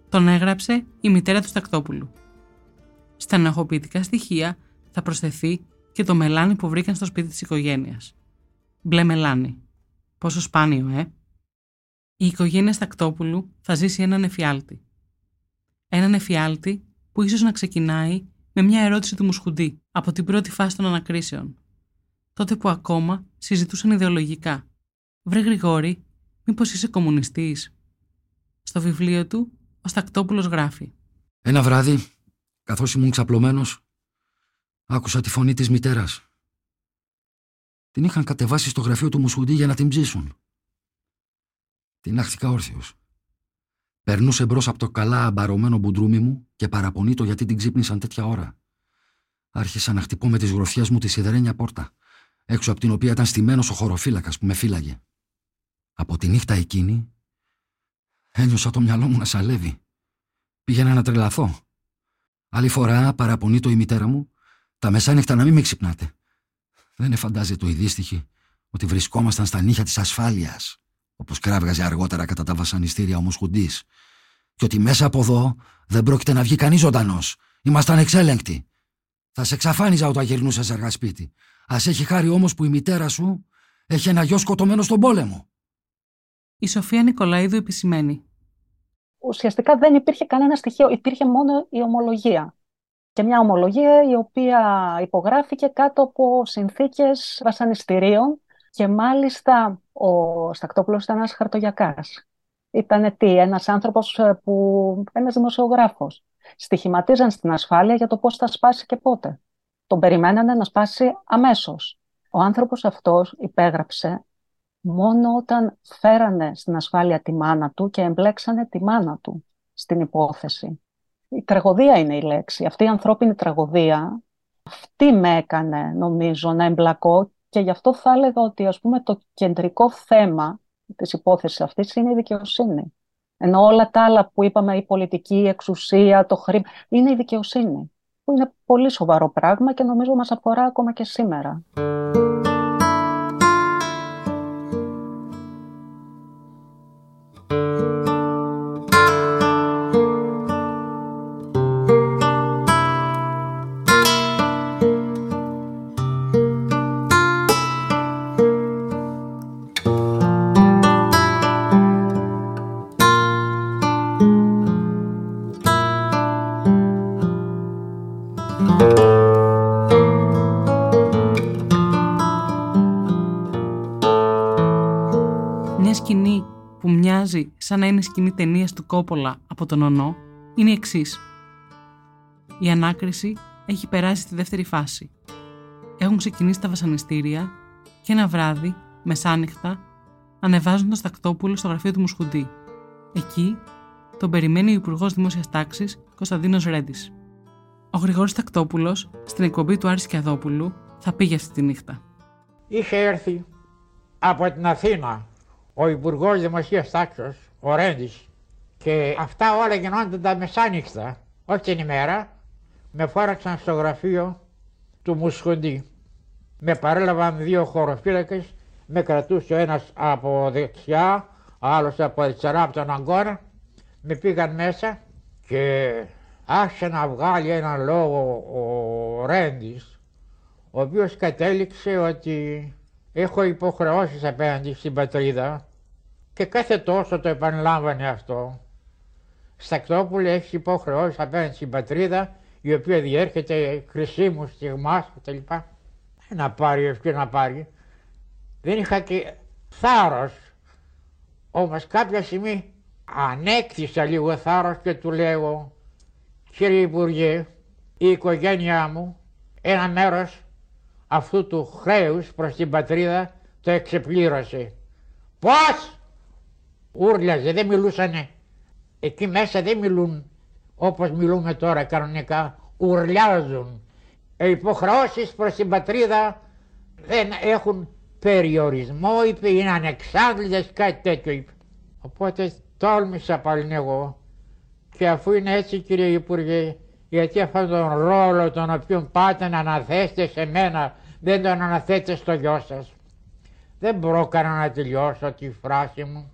τον έγραψε η μητέρα του Στακτόπουλου. Στα ενοχοποιητικά στοιχεία θα προσθεθεί και το μελάνι που βρήκαν στο σπίτι της οικογένειας. Μπλε μελάνι. Πόσο σπάνιο, ε! Η οικογένεια Στακτόπουλου θα ζήσει έναν εφιάλτη. Έναν εφιάλτη που ίσως να ξεκινάει με μια ερώτηση του Μουσχουντή από την πρώτη φάση των ανακρίσεων. Τότε που ακόμα συζητούσαν ιδεολογικά. Βρε Γρηγόρη, μήπως είσαι κομμουνιστής; Στο βιβλίο του, ο Στακτόπουλος γράφει. Ένα βράδυ, καθώς ήμουν ξαπλωμένος, άκουσα τη φωνή της μητέρας. Την είχαν κατεβάσει στο γραφείο του Μουσχουντή για να την ψήσουν. Την άχθηκα όρθιος. Περνούσε μπρος από το καλά αμπαρωμένο μπουντρούμι μου και παραπονεί το γιατί την ξύπνησαν τέτοια ώρα. Άρχισα να χτυπώ με τις γροθιές μου τη σιδερένια πόρτα, έξω από την οποία ήταν στημένος ο χωροφύλακας που με φύλαγε. Από τη νύχτα εκείνη ένιωσα το μυαλό μου να σαλεύει. Πήγαινα να τρελαθώ. Άλλη φορά παραπονεί το η μητέρα μου, τα μεσάνυχτα να μην με ξυπνάτε. Δεν εφαντάζεται ο ειδίστοιχη ότι βρισκόμασταν στα νύχια της ασφάλειας όπως κράβγαζε αργότερα κατά τα βασανιστήρια ο Μοσχουντής, και ότι μέσα από εδώ δεν πρόκειται να βγει κανείς ζωντανός. Ήμασταν εξέλεγκτοι. Θα σε εξαφάνιζα όταν γυρνούσες αργά σπίτι. Α έχει χάρη όμως που η μητέρα σου έχει ένα γιο σκοτωμένο στον πόλεμο. Η Σοφία Νικολαίδου επισημαίνει. Ουσιαστικά δεν υπήρχε κανένα στοιχείο, υπήρχε μόνο η ομολογία. Και μια ομολογία η οποία υπογράφηκε κάτω από συνθήκες βασανιστήριων και μάλιστα ο Στακτόπουλος ήταν ένας χαρτογιακάς. Ήταν τι, ένας άνθρωπος ε, που, ένας δημοσιογράφος. Στοιχηματίζαν στην ασφάλεια για το πώς θα σπάσει και πότε. Τον περιμένανε να σπάσει αμέσως. Ο άνθρωπος αυτός υπέγραψε μόνο όταν φέρανε στην ασφάλεια τη μάνα του και εμπλέξανε τη μάνα του στην υπόθεση. Η τραγωδία είναι η λέξη. Αυτή η ανθρώπινη τραγωδία, αυτή με έκανε νομίζω να εμπλακώ και γι' αυτό θα έλεγα ότι ας πούμε, το κεντρικό θέμα της υπόθεσης αυτής είναι η δικαιοσύνη. Ενώ όλα τα άλλα που είπαμε, η πολιτική, η εξουσία, το χρήμα, είναι η δικαιοσύνη. Που είναι πολύ σοβαρό πράγμα και νομίζω μας αφορά ακόμα και σήμερα. Να είναι σκηνή ταινίας του Κόπολα από τον Ονό, είναι η εξής. Η ανάκριση έχει περάσει στη δεύτερη φάση. Έχουν ξεκινήσει τα βασανιστήρια και ένα βράδυ, μεσάνυχτα, ανεβάζουν τον Στακτόπουλο στο γραφείο του Μουσχουντή. Εκεί τον περιμένει ο Υπουργός Δημόσιας Τάξης Κωνσταντίνος Ρέντι. Ο Γρηγόρης Τακτόπουλος, στην εκπομπή του Άρη Σκιαδόπουλου, θα πήγε αυτή τη νύχτα. Είχε έρθει από την Αθήνα ο Υπουργός Δημοσίας Τάξης ο Ρέντης. Και αυτά όλα γινόνταν τα μεσάνυχτα, όχι την ημέρα. Με φόραξαν στο γραφείο του Μουσχοντή. Με παρέλαβαν δύο χωροφύλακες, με κρατούσε ο ένας από δεξιά, ο άλλος από αριστερά από τον αγκώνα. Με πήγαν μέσα και άρχισε να βγάλει έναν λόγο ο Ρέντης, ο οποίος κατέληξε ότι έχω υποχρεώσεις απέναντι στην πατρίδα και κάθε τόσο το επαναλάμβανε αυτό. Στακτόπουλε έχει υποχρεώσει απέναντι στην πατρίδα η οποία διέρχεται χρυσίμου στιγμά κτλ. Να πάρει ευχή να πάρει. Δεν είχα και θάρρος. Όμως κάποια στιγμή ανέκτησα λίγο θάρρος και του λέω κύριε Υπουργέ η οικογένειά μου ένα μέρος αυτού του χρέους προς την πατρίδα το εξεπλήρωσε. Πώς! Ούρλιαζε, δεν μιλούσανε. Εκεί μέσα δεν μιλούν όπως μιλούμε τώρα κανονικά, ουρλιάζουν. Οι υποχρεώσεις προς την πατρίδα δεν έχουν περιορισμό, είπε, είναι ανεξάντλητες, κάτι τέτοιο είπε. Οπότε τόλμησα πάλι εγώ και αφού είναι έτσι κύριε Υπουργέ, γιατί αυτόν τον ρόλο τον οποίο πάτε να αναθέσετε σε μένα δεν τον αναθέσετε στο γιο σας. Δεν πρόκανα να τελειώσω τη φράση μου.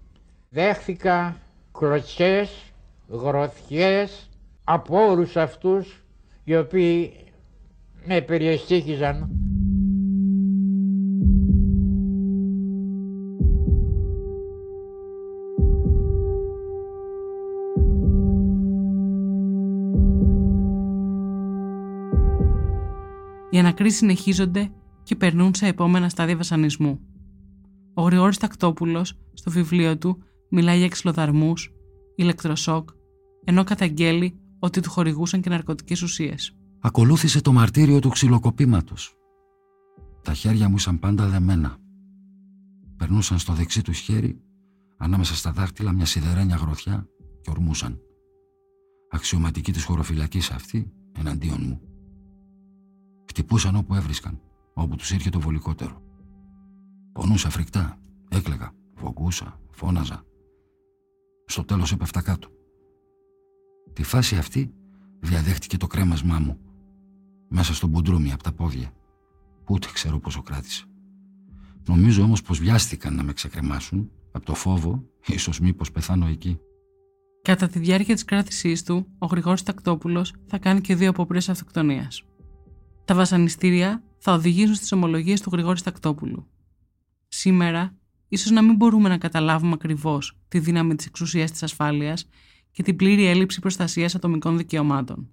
Δέχθηκα κλωτσές, γροθιές από όλους αυτούς οι οποίοι με περιεστήχιζαν. Οι ανακρίσεις συνεχίζονται και περνούν σε επόμενα στάδια βασανισμού. Ο Γρηγόρης Τακτόπουλος στο βιβλίο του μιλάει για ξυλοδαρμούς, ηλεκτροσόκ, ενώ καταγγέλει ότι του χορηγούσαν και ναρκωτικές ουσίες. Ακολούθησε το μαρτύριο του ξυλοκοπήματος. Τα χέρια μου ήσαν πάντα δεμένα. Περνούσαν στο δεξί του χέρι, ανάμεσα στα δάχτυλα μια σιδερένια γροθιά και ορμούσαν. Αξιωματική της χωροφυλακής αυτή εναντίον μου. Χτυπούσαν όπου έβρισκαν, όπου τους ήρθε το βολικότερο. Πονούσα φρικτά, έκλεγα, φοκούσα, φώναζα. Στο τέλος έπεφτα κάτω. Τη φάση αυτή διαδέχτηκε το κρέμασμά μου μέσα στο μπουντρούμι από τα πόδια που ούτε ξέρω πόσο κράτησε. Νομίζω όμως πως βιάστηκαν να με ξεκρεμάσουν από το φόβο ίσως μήπως πεθάνω εκεί. Κατά τη διάρκεια της κράτησής του, ο Γρηγόρης Τακτόπουλος θα κάνει και δύο απόπειρες αυτοκτονίας. Τα βασανιστήρια θα οδηγήσουν στις ομολογίες του Γρηγόρη Τακτόπουλου. Σήμερα, ίσως να μην μπορούμε να καταλάβουμε ακριβώς τη δύναμη της εξουσίας της ασφάλειας και την πλήρη έλλειψη προστασίας ατομικών δικαιωμάτων.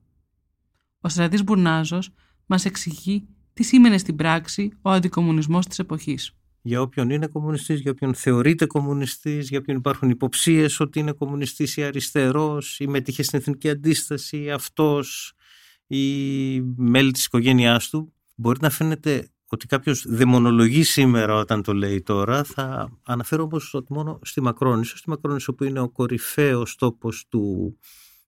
Ο Στρατής Μπουρνάζος μας εξηγεί τι σήμαινε στην πράξη ο αντικομουνισμός της εποχής. Για όποιον είναι κομμουνιστής, για όποιον θεωρείται κομμουνιστής, για όποιον υπάρχουν υποψίες ότι είναι κομμουνιστής ή αριστερός ή μετήχε στην εθνική αντίσταση, αυτός ή μέλη της οικογένειάς του. Μπορεί να φαίνεται ότι κάποιος δαιμονολογεί σήμερα όταν το λέει τώρα, θα αναφέρω όμως ότι μόνο στη Μακρόνησο, στη Μακρόνησο που είναι ο κορυφαίος τόπος του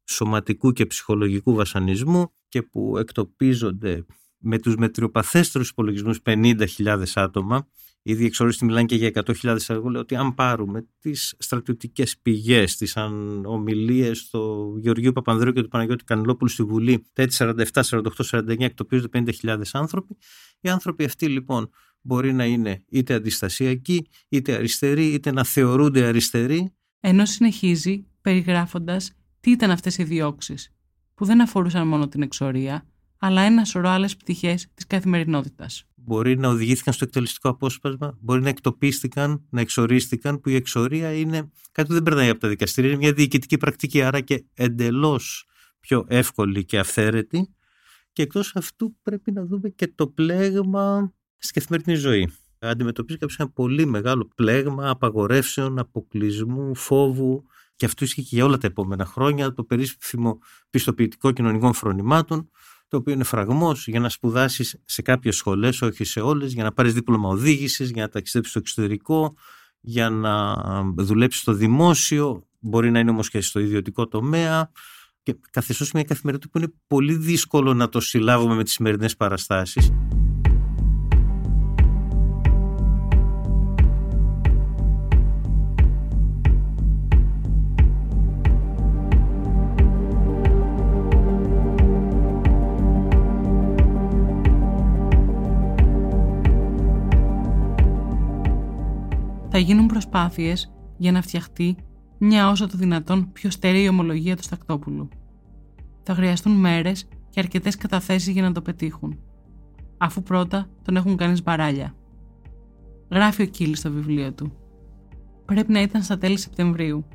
σωματικού και ψυχολογικού βασανισμού και που εκτοπίζονται με τους μετριοπαθέστερους υπολογισμούς 50.000 άτομα Ήδη εξοριστεί μιλάνε και για 100.000 εγώ λέω ότι αν πάρουμε τις στρατιωτικές πηγές, τις ομιλίες του Γεωργίου Παπανδρέου και του Παναγιώτη Κανελόπουλου στη Βουλή, τα 47, 48, 49 εκτοπίζονται 50.000 άνθρωποι. Οι άνθρωποι αυτοί λοιπόν μπορεί να είναι είτε αντιστασιακοί, είτε αριστεροί, είτε να θεωρούνται αριστεροί. Ενώ συνεχίζει περιγράφοντας τι ήταν αυτές οι διώξεις, που δεν αφορούσαν μόνο την εξορία, αλλά ένα σωρό άλλες πτυχές της καθημερινότητας. Μπορεί να οδηγήθηκαν στο εκτελεστικό απόσπασμα, μπορεί να εκτοπίστηκαν, να εξορίστηκαν, που η εξορία είναι κάτι που δεν περνάει από τα δικαστήρια, είναι μια διοικητική πρακτική, άρα και εντελώς πιο εύκολη και αυθαίρετη. Και εκτός αυτού πρέπει να δούμε και το πλέγμα στη καθημερινή ζωή. Αντιμετωπίζει κάποιος ένα πολύ μεγάλο πλέγμα απαγορεύσεων, αποκλεισμού, φόβου. Και αυτό ισχύει και για όλα τα επόμενα χρόνια. Το περίφημο πιστοποιητικό κοινωνικών φρονημάτων, το οποίο είναι φραγμός για να σπουδάσεις σε κάποιες σχολές, όχι σε όλες, για να πάρεις δίπλωμα οδήγησης, για να ταξιδέψεις στο εξωτερικό, για να δουλέψεις στο δημόσιο, μπορεί να είναι όμως και στο ιδιωτικό τομέα. Και καθιστώ μια καθημερινότητα που είναι πολύ δύσκολο να το συλλάβουμε με τις σημερινές παραστάσεις. Γίνουν προσπάθειες για να φτιαχτεί μια όσο το δυνατόν πιο στερεή ομολογία του Στακτόπουλου. Θα χρειαστούν μέρες και αρκετές καταθέσεις για να το πετύχουν, αφού πρώτα τον έχουν κάνει σπαράλια. Γράφει ο Κίλης στο βιβλίο του. Πρέπει να ήταν στα τέλη Σεπτεμβρίου.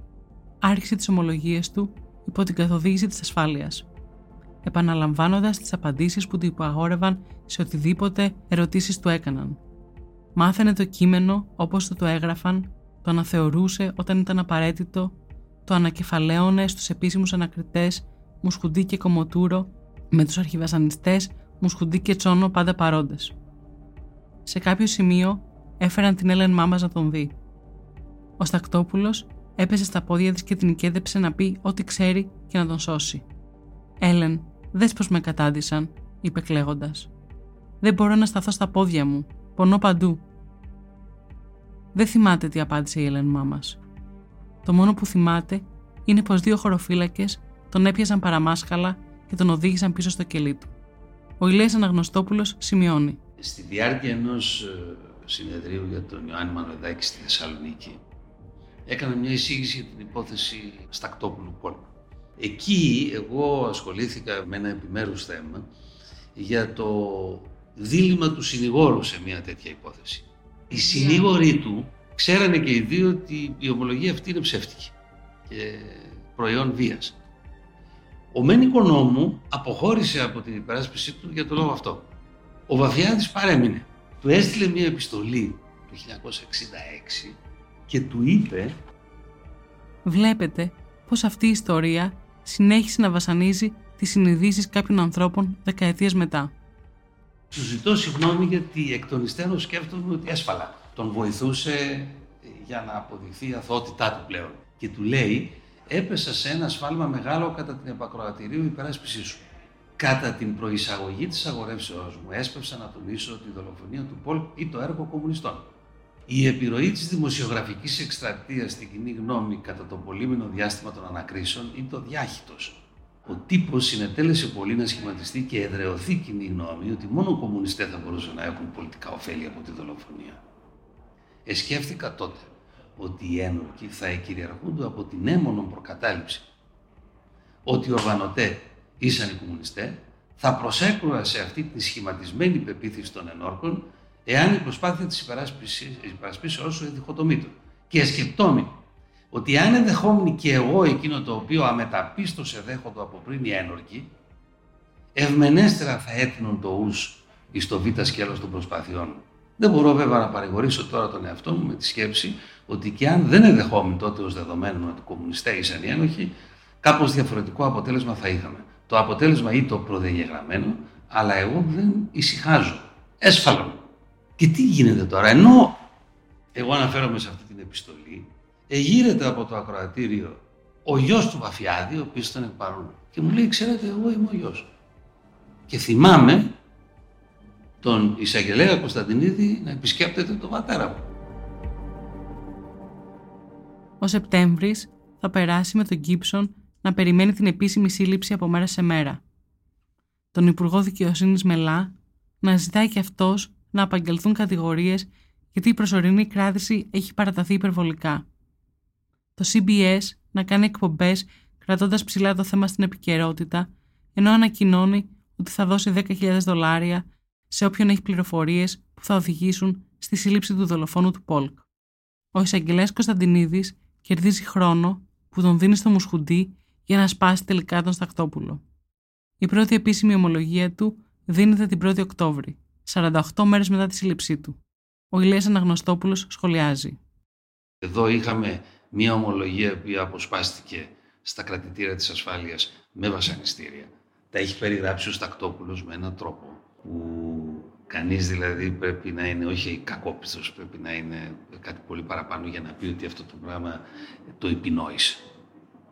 Άρχισε τις ομολογίες του υπό την καθοδήγηση της ασφάλειας, επαναλαμβάνοντας τις απαντήσεις που του υπαγόρευαν σε οτιδήποτε ερωτήσεις του έκαναν. Μάθαινε το κείμενο όπως το το έγραφαν, το αναθεωρούσε όταν ήταν απαραίτητο, το ανακεφαλαίωνε στους επίσημους ανακριτές Μουσχουντή και Κομοτούρο με τους αρχιβασανιστές Μουσχουντή και Τσόνο πάντα παρόντες. Σε κάποιο σημείο έφεραν την Έλεν Μάμας να τον δει. Ο Στακτόπουλος έπεσε στα πόδια της και την οικέδεψε να πει ό,τι ξέρει και να τον σώσει. «Έλεν, δες πως με κατάντησαν», είπε κλαίγοντας. «Δεν μπορώ να σταθώ στα πόδια μου. Πονώ παντού. Δεν θυμάται τι απάντησε η Ελένη μας. Το μόνο που θυμάται είναι πως δύο χωροφύλακες τον έπιαζαν παραμάσκαλα και τον οδήγησαν πίσω στο κελί του. Ο Ηλίας Αναγνωστόπουλος σημειώνει. Στη διάρκεια ενός ε, συνεδρίου για τον Ιωάννη Μανωδάκη στη Θεσσαλονίκη έκανα μια εισήγηση για την υπόθεση Στακτόπουλου Πόλου. Εκεί εγώ ασχολήθηκα με ένα επιμέρους θέμα για το δίλημα του συνηγόρου σε μια τέτοια υπόθεση. Οι συνήγοροι του ξέρανε και οι δύο ότι η ομολογία αυτή είναι ψεύτικη και προϊόν βίας. Ο Μένικο Οικονόμου αποχώρησε από την υπεράσπιση του για τον λόγο αυτό. Ο Βαφιάδης παρέμεινε. Του έστειλε μια επιστολή το 1966 και του είπε Βλέπετε πως αυτή η ιστορία συνέχισε να βασανίζει τις συνειδήσεις κάποιων ανθρώπων δεκαετίες μετά. Σου ζητώ συγγνώμη γιατί εκ των υστέρων σκέφτομαι ότι έσφαλα. Τον βοηθούσε για να αποδειχθεί η αθωότητά του πλέον. Και του λέει, έπεσα σε ένα σφάλμα μεγάλο κατά την επακροατηρίου υπεράσπιση σου. Κατά την προεισαγωγή της αγορεύσεώς μου έσπευσα να τονίσω ότι η δολοφονία του Πολ ή το έργο κομμουνιστών. Η επιρροή της δημοσιογραφικής εκστρατείας στην κοινή γνώμη κατά το πολύμηνο διάστημα των ανακρίσεων είναι το διάχυτος. Ο τύπος συνετέλεσε πολύ να σχηματιστεί και εδρεωθεί κοινή γνώμη ότι μόνο οι κομμουνιστές θα μπορούσαν να έχουν πολιτικά ωφέλη από τη δολοφονία. Εσκέφθηκα τότε ότι οι ένορκοι θα εκυριαρχούνται από την έμονον προκατάληψη. Ότι ο Βανοτέ ήσαν οι κομμουνιστές, θα προσέκρουα σε αυτή τη σχηματισμένη πεποίθηση των ενόρκων εάν η προσπάθεια της υπερασπίσεως όσο διχοτομήτων. Και σκεπτόμη ότι αν ενδεχόμουν και εγώ εκείνο το οποίο αμεταπίστωσε δέχοντο από πριν οι ένορκοι, ευμενέστερα θα έτεινον το ους εις το β' σκέλος των προσπαθειών. Δεν μπορώ βέβαια να παρηγορήσω τώρα τον εαυτό μου με τη σκέψη ότι και αν δεν ενδεχόμουν τότε ως δεδομένο ότι οι κομμουνιστές ήσαν οι ένοχοι, κάπως διαφορετικό αποτέλεσμα θα είχαμε. Το αποτέλεσμα ή το προδεγεγραμμένο, αλλά εγώ δεν ησυχάζω. Έσφαλον. Και τι γίνεται τώρα, ενώ εγώ αναφέρομαι σε αυτή την επιστολή, εγείρεται από το ακροατήριο ο γιος του Βαφιάδη, ο οποίος ήταν παρόν, και μου λέει, ξέρετε, εγώ είμαι ο γιος. Και θυμάμαι τον εισαγγελέα Κωνσταντινίδη να επισκέπτεται τον πατέρα μου. Ο Σεπτέμβρης θα περάσει με τον Γκίψον να περιμένει την επίσημη σύλληψη από μέρα σε μέρα. Τον Υπουργό Δικαιοσύνης Μελά να ζητάει και αυτός να απαγγελθούν κατηγορίες γιατί η προσωρινή κράτηση έχει παραταθεί υπερβολικά. Το CBS να κάνει εκπομπές κρατώντας ψηλά το θέμα στην επικαιρότητα, ενώ ανακοινώνει ότι θα δώσει 10.000 δολάρια σε όποιον έχει πληροφορίες που θα οδηγήσουν στη σύλληψη του δολοφόνου του Πολκ. Ο εισαγγελέας Κωνσταντινίδης κερδίζει χρόνο που τον δίνει στο μουσχουντή για να σπάσει τελικά τον Στακτόπουλο. Η πρώτη επίσημη ομολογία του δίνεται την 1η Οκτώβρη, 48 μέρες μετά τη σύλληψή του. Ο Ηλίας Αναγνωστόπουλος σχολιάζει. Εδώ είχαμε μία ομολογία που αποσπάστηκε στα κρατητήρια της ασφάλειας με βασανιστήρια. Τα έχει περιγράψει ο Στακτόπουλος με έναν τρόπο που κανείς δηλαδή πρέπει να είναι όχι κακόπιστος, πρέπει να είναι κάτι πολύ παραπάνω για να πει ότι αυτό το πράγμα το επινόησε.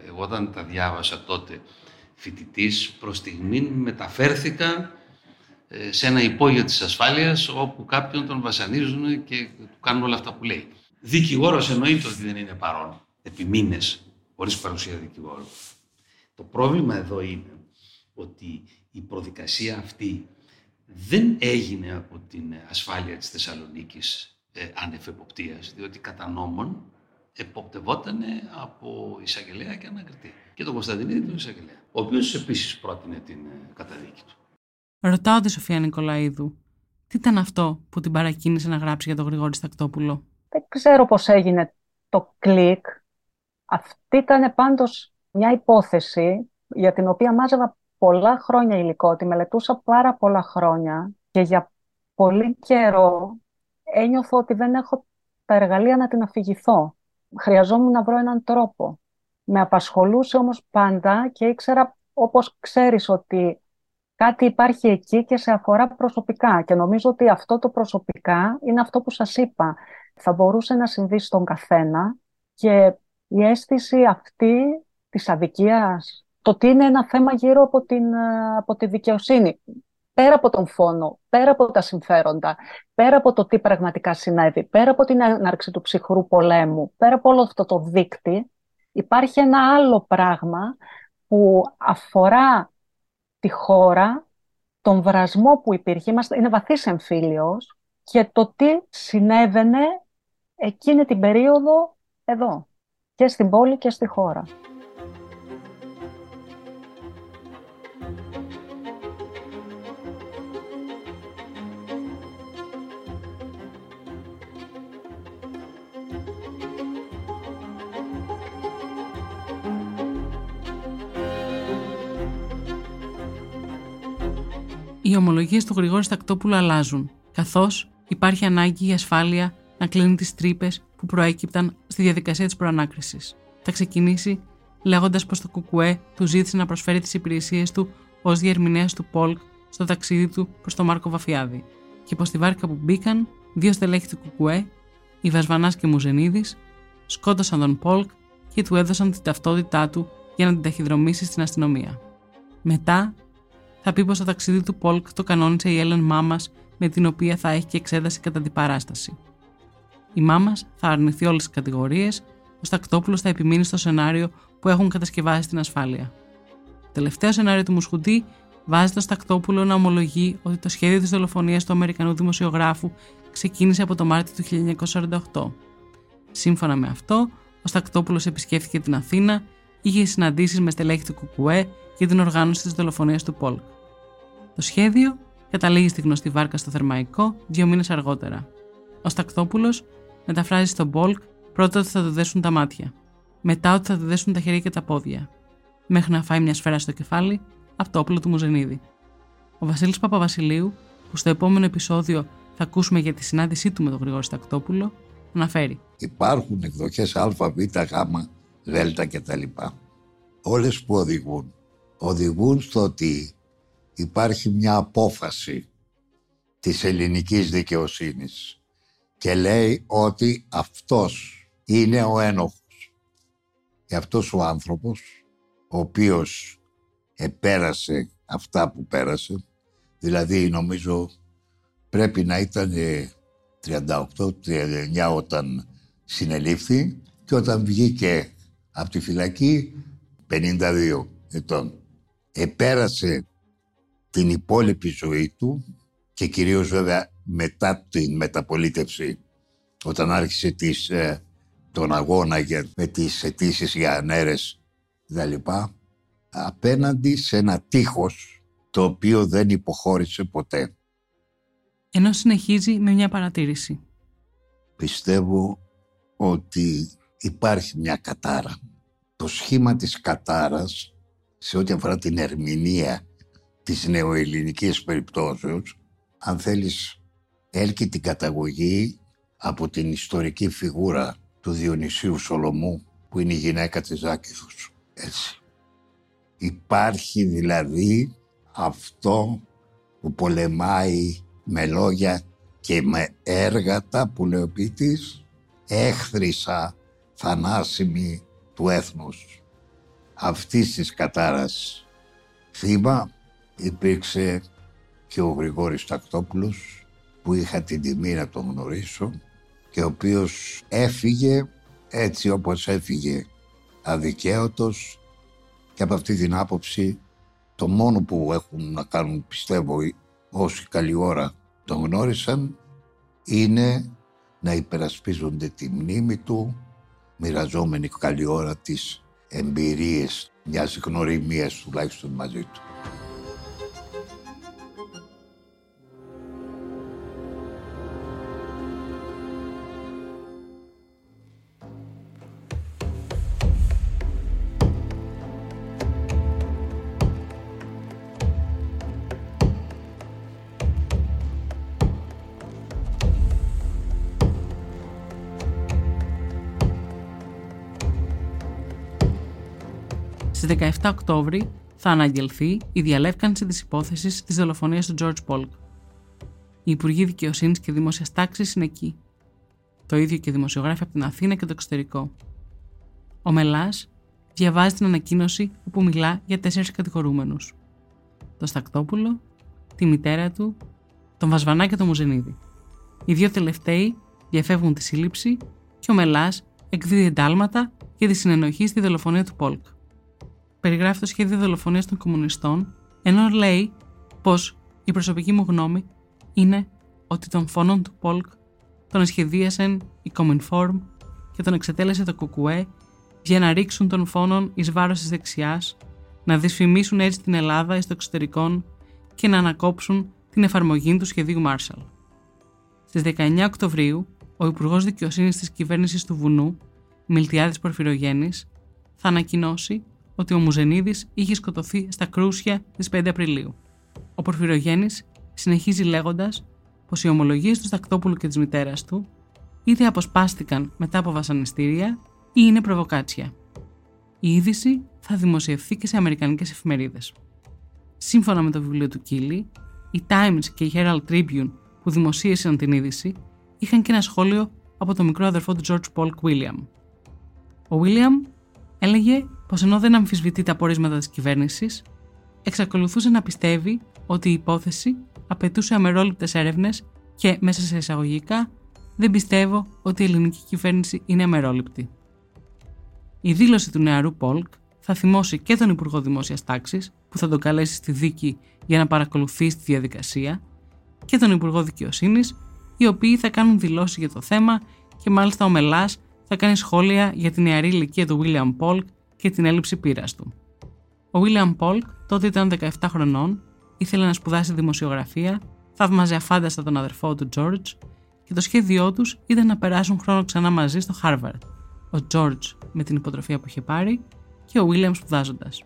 Εγώ όταν τα διάβασα τότε φοιτητής προς στιγμή μεταφέρθηκα ε, σε ένα υπόγειο της ασφάλειας όπου κάποιον τον βασανίζουν και του κάνουν όλα αυτά που λέει. Δικηγόρος εννοείται ότι δεν είναι παρόν επί μήνες χωρίς παρουσία δικηγόρου. Το πρόβλημα εδώ είναι ότι η προδικασία αυτή δεν έγινε από την ασφάλεια της Θεσσαλονίκης ε, ανεφεποπτείας, διότι κατά νόμον εποπτευόταν από εισαγγελέα και ανακριτή. Και τον Κωνσταντινίδη τον εισαγγελέα, ο οποίος επίσης πρότεινε την ε, καταδίκη του. Ρωτάω τη Σοφία Νικολαίδου, τι ήταν αυτό που την παρακίνησε να γράψει για τον Γρηγόρη Στακτόπουλο; Δεν ξέρω πώς έγινε το κλικ. Αυτή ήταν πάντως μια υπόθεση για την οποία μάζευα πολλά χρόνια υλικό, τη μελετούσα πάρα πολλά χρόνια και για πολύ καιρό ένιωθω ότι δεν έχω τα εργαλεία να την αφηγηθώ. Χρειαζόμουν να βρω έναν τρόπο. Με απασχολούσε όμως πάντα και ήξερα όπως ξέρεις ότι κάτι υπάρχει εκεί και σε αφορά προσωπικά. Και νομίζω ότι αυτό το προσωπικά είναι αυτό που σας είπα. Θα μπορούσε να συμβεί στον καθένα και η αίσθηση αυτή της αδικίας, το ότι είναι ένα θέμα γύρω από, την, ε, από τη δικαιοσύνη, πέρα από τον φόνο, πέρα από τα συμφέροντα, πέρα από το τι πραγματικά συνέβη, πέρα από την έναρξη του ψυχρού πολέμου, πέρα από όλο αυτό το δίκτυ, υπάρχει ένα άλλο πράγμα που αφορά τη χώρα, τον βρασμό που υπήρχε, είναι βαθύς εμφύλιος και το τι συνέβαινε εκείνη την περίοδο εδώ, και στην πόλη και στη χώρα. Οι ομολογίες του Γρηγόρη Στακτόπουλου αλλάζουν, καθώς υπάρχει ανάγκη η ασφάλεια να κλείνει τις τρύπες που προέκυπταν στη διαδικασία της προανάκρισης. Θα ξεκινήσει λέγοντας πως το Κουκουέ του ζήτησε να προσφέρει τις υπηρεσίες του ως διερμηνέας του Πολκ στο ταξίδι του προς τον Μάρκο Βαφιάδη και πως στη βάρκα που μπήκαν δύο στελέχη του Κουκουέ, η Βασβανάς και Μουζενίδης, σκότωσαν τον Πολκ και του έδωσαν την ταυτότητά του για να την ταχυδρομήσει στην αστυνομία. Μετά θα πει πως το ταξίδι του Πολκ το κανόνισε η Έλλην Μάμας με την οποία θα έχει και εξέταση κατά την παράσταση. Η Μάμας θα αρνηθεί όλες τις κατηγορίες, ο Στακτόπουλος θα επιμείνει στο σενάριο που έχουν κατασκευάσει στην ασφάλεια. Το τελευταίο σενάριο του Μουσχουτή βάζει το Στακτόπουλο να ομολογεί ότι το σχέδιο της δολοφονίας του Αμερικανού δημοσιογράφου ξεκίνησε από το Μάρτιο του 1948. Σύμφωνα με αυτό, ο Στακτόπουλος επισκέφθηκε την Αθήνα, είχε συναντήσεις με στελέχη του Κουκουέ για την οργάνωση της δολοφονίας του Πολκ. Το σχέδιο καταλήγει στη γνωστή βάρκα στο Θερμαϊκό δύο μήνες αργότερα. Ο Στακτόπουλος μεταφράζει στον Πολκ πρώτα ότι θα του δέσουν τα μάτια, μετά ότι θα του δέσουν τα χέρια και τα πόδια, μέχρι να φάει μια σφαίρα στο κεφάλι από το όπλο του Μουζενίδη. Ο Βασίλης Παπαβασιλείου, που στο επόμενο επεισόδιο θα ακούσουμε για τη συνάντησή του με τον Γρηγόρη Στακτόπουλο, αναφέρει. Υπάρχουν εκδοχές Α, Β, Γ, Δ κτλ. Όλες που οδηγούν. Οδηγούν στο ότι υπάρχει μια απόφαση της ελληνικής δικαιοσύνης και λέει ότι αυτός είναι ο ένοχος. Και αυτός ο άνθρωπος, ο οποίος επέρασε αυτά που πέρασε, δηλαδή νομίζω πρέπει να ήταν 38-39 όταν συνελήφθη και όταν βγήκε από τη φυλακή 52 ετών. Επέρασε την υπόλοιπη ζωή του και κυρίως βέβαια μετά την μεταπολίτευση όταν άρχισε τις, ε, τον αγώνα για, με τις αιτήσεις για ανέρες λοιπά, απέναντι σε ένα τείχος το οποίο δεν υποχώρησε ποτέ. Ενώ συνεχίζει με μια παρατήρηση. Πιστεύω ότι υπάρχει μια κατάρα. Το σχήμα της κατάρας σε ό,τι αφορά την ερμηνεία της νεοελληνικής περιπτώσεως, αν θέλεις, έλκει την καταγωγή από την ιστορική φιγούρα του Διονυσίου Σολομού, που είναι η γυναίκα της Ζάκηθος. Έτσι. Υπάρχει δηλαδή αυτό που πολεμάει με λόγια και με έργατα που λέει ο ποιητής, έχθρισα θανάσιμη του έθνους. Αυτής της κατάρας θύμα υπήρξε και ο Γρηγόρης Τακτόπουλος που είχα την τιμή να τον γνωρίσω και ο οποίος έφυγε έτσι όπως έφυγε αδικαίωτος και από αυτή την άποψη το μόνο που έχουν να κάνουν πιστεύω όσοι καλή ώρα τον γνώρισαν είναι να υπερασπίζονται τη μνήμη του μοιραζόμενοι καλή ώρα τις εμπειρίες μιας γνωριμίας τουλάχιστον μαζί του. Στις 17 Οκτώβρη θα αναγγελθεί η διαλεύκανση της υπόθεσης της δολοφονίας του George Polk. Οι Υπουργοί Δικαιοσύνης και Δημόσιας Τάξης είναι εκεί. Το ίδιο και δημοσιογράφοι από την Αθήνα και το εξωτερικό. Ο Μελάς διαβάζει την ανακοίνωση όπου μιλά για τέσσερις κατηγορούμενους. Το Στακτόπουλο, τη μητέρα του, τον Βασβανά και τον Μουζενίδη. Οι δύο τελευταίοι διαφεύγουν τη σύλληψη και ο Μελάς εκδίδει εντάλματα για τη συνενοχή στη δολοφονία του Πόλκ περιγράφει το σχέδιο δολοφονίας των κομμουνιστών Ενώ λέει πως η προσωπική μου γνώμη είναι ότι τον φόνον του Πολκ τον εσχεδίασαν η Cominform και τον εξετέλεσε το Κουκουέ για να ρίξουν τον φόνον εις βάρος της δεξιάς, να δυσφημίσουν έτσι την Ελλάδα εις το εξωτερικό και να ανακόψουν την εφαρμογή του σχεδίου Μάρσαλ. Στις 19 Οκτωβρίου, ο Υπουργός Δικαιοσύνης της κυβέρνησης του Βουνού, Μιλτιάδης Πορφυρογέννης, θα ανακοινώσει ότι ο Μουζενίδης είχε σκοτωθεί στα κρούσια της 5 Απριλίου. Ο Πορφυρογέννης συνεχίζει λέγοντας πως οι ομολογίες του Στακτόπουλου και της μητέρας του είτε αποσπάστηκαν μετά από βασανιστήρια ή είναι προβοκάτσια. Η είδηση θα δημοσιευθεί και σε αμερικανικές εφημερίδες. Σύμφωνα με το βιβλίο του Κίλι, οι Times και η Herald Tribune που δημοσίευσαν την είδηση είχαν και ένα σχόλιο από το μικρό αδερφό του George Paul William. Ο William έλεγε πως ενώ δεν αμφισβητεί τα πορίσματα της κυβέρνησης, εξακολουθούσε να πιστεύει ότι η υπόθεση απαιτούσε αμερόληπτες έρευνες και, μέσα σε εισαγωγικά, δεν πιστεύω ότι η ελληνική κυβέρνηση είναι αμερόληπτη. Η δήλωση του νεαρού Πολκ θα θυμώσει και τον Υπουργό Δημόσιας Τάξης, που θα τον καλέσει στη δίκη για να παρακολουθήσει τη διαδικασία, και τον Υπουργό Δικαιοσύνης, οι οποίοι θα κάνουν δηλώσεις για το θέμα και μάλιστα ο Μελάς θα κάνει σχόλια για την νεαρή ηλικία του William Πολκ και την έλλειψη πείρας του. Ο William Πολκ τότε ήταν 17 χρονών, ήθελε να σπουδάσει δημοσιογραφία, θαύμαζε αφάνταστα τον αδερφό του George και το σχέδιό τους ήταν να περάσουν χρόνο ξανά μαζί στο Harvard. Ο George με την υποτροφία που είχε πάρει και ο William σπουδάζοντας.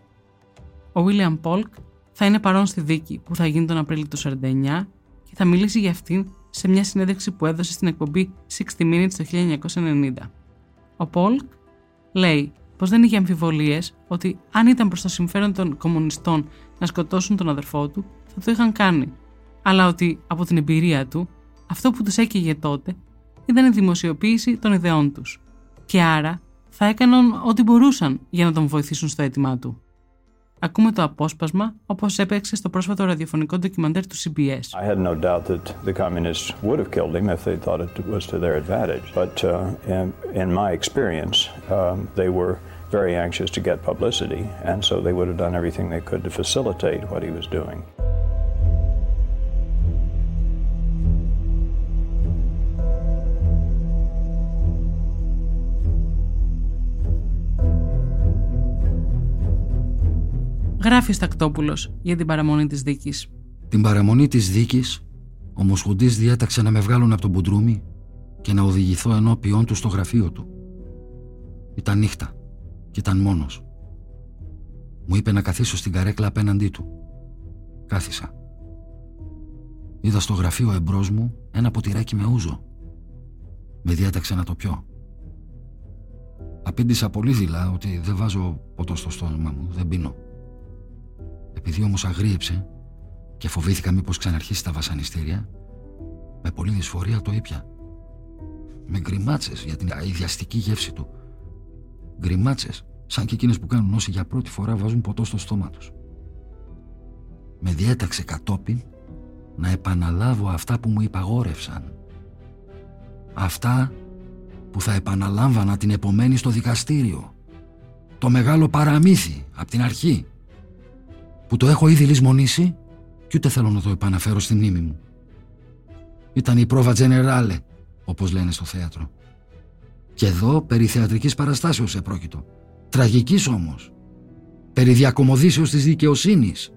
Ο William Polk θα είναι παρόν στη δίκη που θα γίνει τον Απρίλιο του 1949 και θα μιλήσει για αυτήν σε μια συνέντευξη που έδωσε στην εκπομπή 60 Minutes το 1990. Ο Polk λέει πως δεν είχε αμφιβολίες ότι αν ήταν προς το συμφέρον των κομμουνιστών να σκοτώσουν τον αδερφό του, θα το είχαν κάνει, αλλά ότι από την εμπειρία του, αυτό που τους έκαιγε τότε ήταν η δημοσιοποίηση των ιδεών τους. Και άρα θα έκαναν ό,τι μπορούσαν για να τον βοηθήσουν στο αίτημά του. Ακούμε το απόσπασμα όπως έπαιξε στο πρόσφατο ραδιοφωνικό ντοκιμαντέρ του CBS. I had no doubt that the communists would have killed him if they thought it was to their advantage. But uh, in, in my experience, um, they were very anxious to get publicity, and so they would have done everything they could to facilitate what he was doing. Γράφει ο Στακτόπουλος για την παραμονή της δίκης. Την παραμονή της δίκης, ο Μοσχουντή διέταξε να με βγάλουν από τον Μπουντρούμι και να οδηγηθώ ενώπιον του στο γραφείο του. Ήταν νύχτα και ήταν μόνος. Μου είπε να καθίσω στην καρέκλα απέναντί του. Κάθισα. Είδα στο γραφείο εμπρός μου ένα ποτηράκι με ούζο. Με διέταξε να το πιω. Απήντησα πολύ δειλά ότι δεν βάζω ποτό στο στόμα μου, δεν πίνω. Επειδή όμως αγρίεψε και φοβήθηκα μήπως ξαναρχίσει τα βασανιστήρια, με πολύ δυσφορία το ήπια. Με γκριμάτσες για την αειδιαστική γεύση του. Γκριμάτσες, σαν και εκείνες που κάνουν όσοι για πρώτη φορά βάζουν ποτό στο στόμα τους. Με διέταξε κατόπιν να επαναλάβω αυτά που μου υπαγόρευσαν. Αυτά που θα επαναλάμβανα την επομένη στο δικαστήριο. Το μεγάλο παραμύθι, από την αρχή που το έχω ήδη λησμονήσει και ούτε θέλω να το επαναφέρω στη μνήμη μου. Ήταν η πρόβα τζενεράλε, όπως λένε στο θέατρο. Και εδώ περί θεατρικής παραστάσεως επρόκειτο. Τραγικής όμως. Περί διακομωδήσεως της δικαιοσύνης.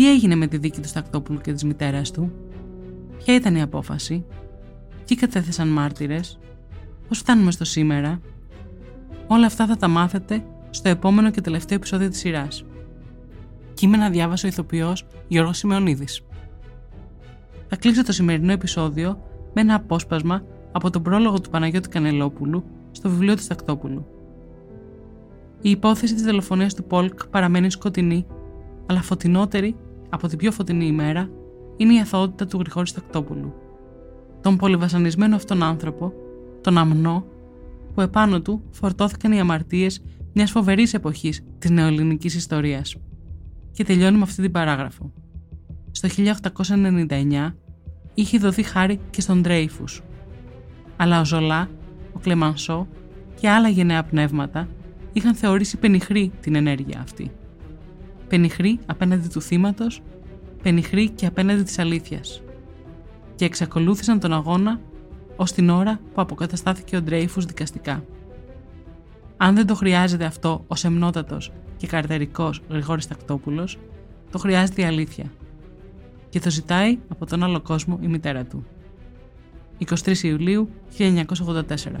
Τι έγινε με τη δίκη του Στακτόπουλου και της μητέρας του, ποια ήταν η απόφαση, τι κατέθεσαν μάρτυρες, πώς φτάνουμε στο σήμερα; Όλα αυτά θα τα μάθετε στο επόμενο και τελευταίο επεισόδιο της σειράς. Κείμενα διάβασε ο ηθοποιός Γιώργος Σημεωνίδης. Θα κλείσω το σημερινό επεισόδιο με ένα απόσπασμα από τον πρόλογο του Παναγιώτη Κανελόπουλου στο βιβλίο του Στακτόπουλου. Η υπόθεση της δολοφονίας του Πολκ παραμένει σκοτεινή, αλλά φωτεινότερη από την πιο φωτεινή ημέρα είναι η αθωότητα του Γρηγόρης Στακτόπουλου. Τον πολυβασανισμένο αυτόν άνθρωπο, τον αμνό, που επάνω του φορτώθηκαν οι αμαρτίες μιας φοβερής εποχής της νεοελληνικής ιστορίας. Και τελειώνει με αυτή την παράγραφο. Στο 1899 είχε δοθεί χάρη και στον Τρέιφους. Αλλά ο Ζολά, ο Κλεμανσό και άλλα γενναία πνεύματα είχαν θεωρήσει πενιχρή την ενέργεια αυτή. Πενιχρή απέναντι του θύματος, πενιχρή και απέναντι της αλήθειας. Και εξακολούθησαν τον αγώνα ως την ώρα που αποκαταστάθηκε ο Ντρέιφους δικαστικά. Αν δεν το χρειάζεται αυτό ο σεμνότατος και καρτερικός Γρηγόρης Τακτόπουλος, το χρειάζεται η αλήθεια. Και το ζητάει από τον άλλο κόσμο η μητέρα του. 23 Ιουλίου 1984.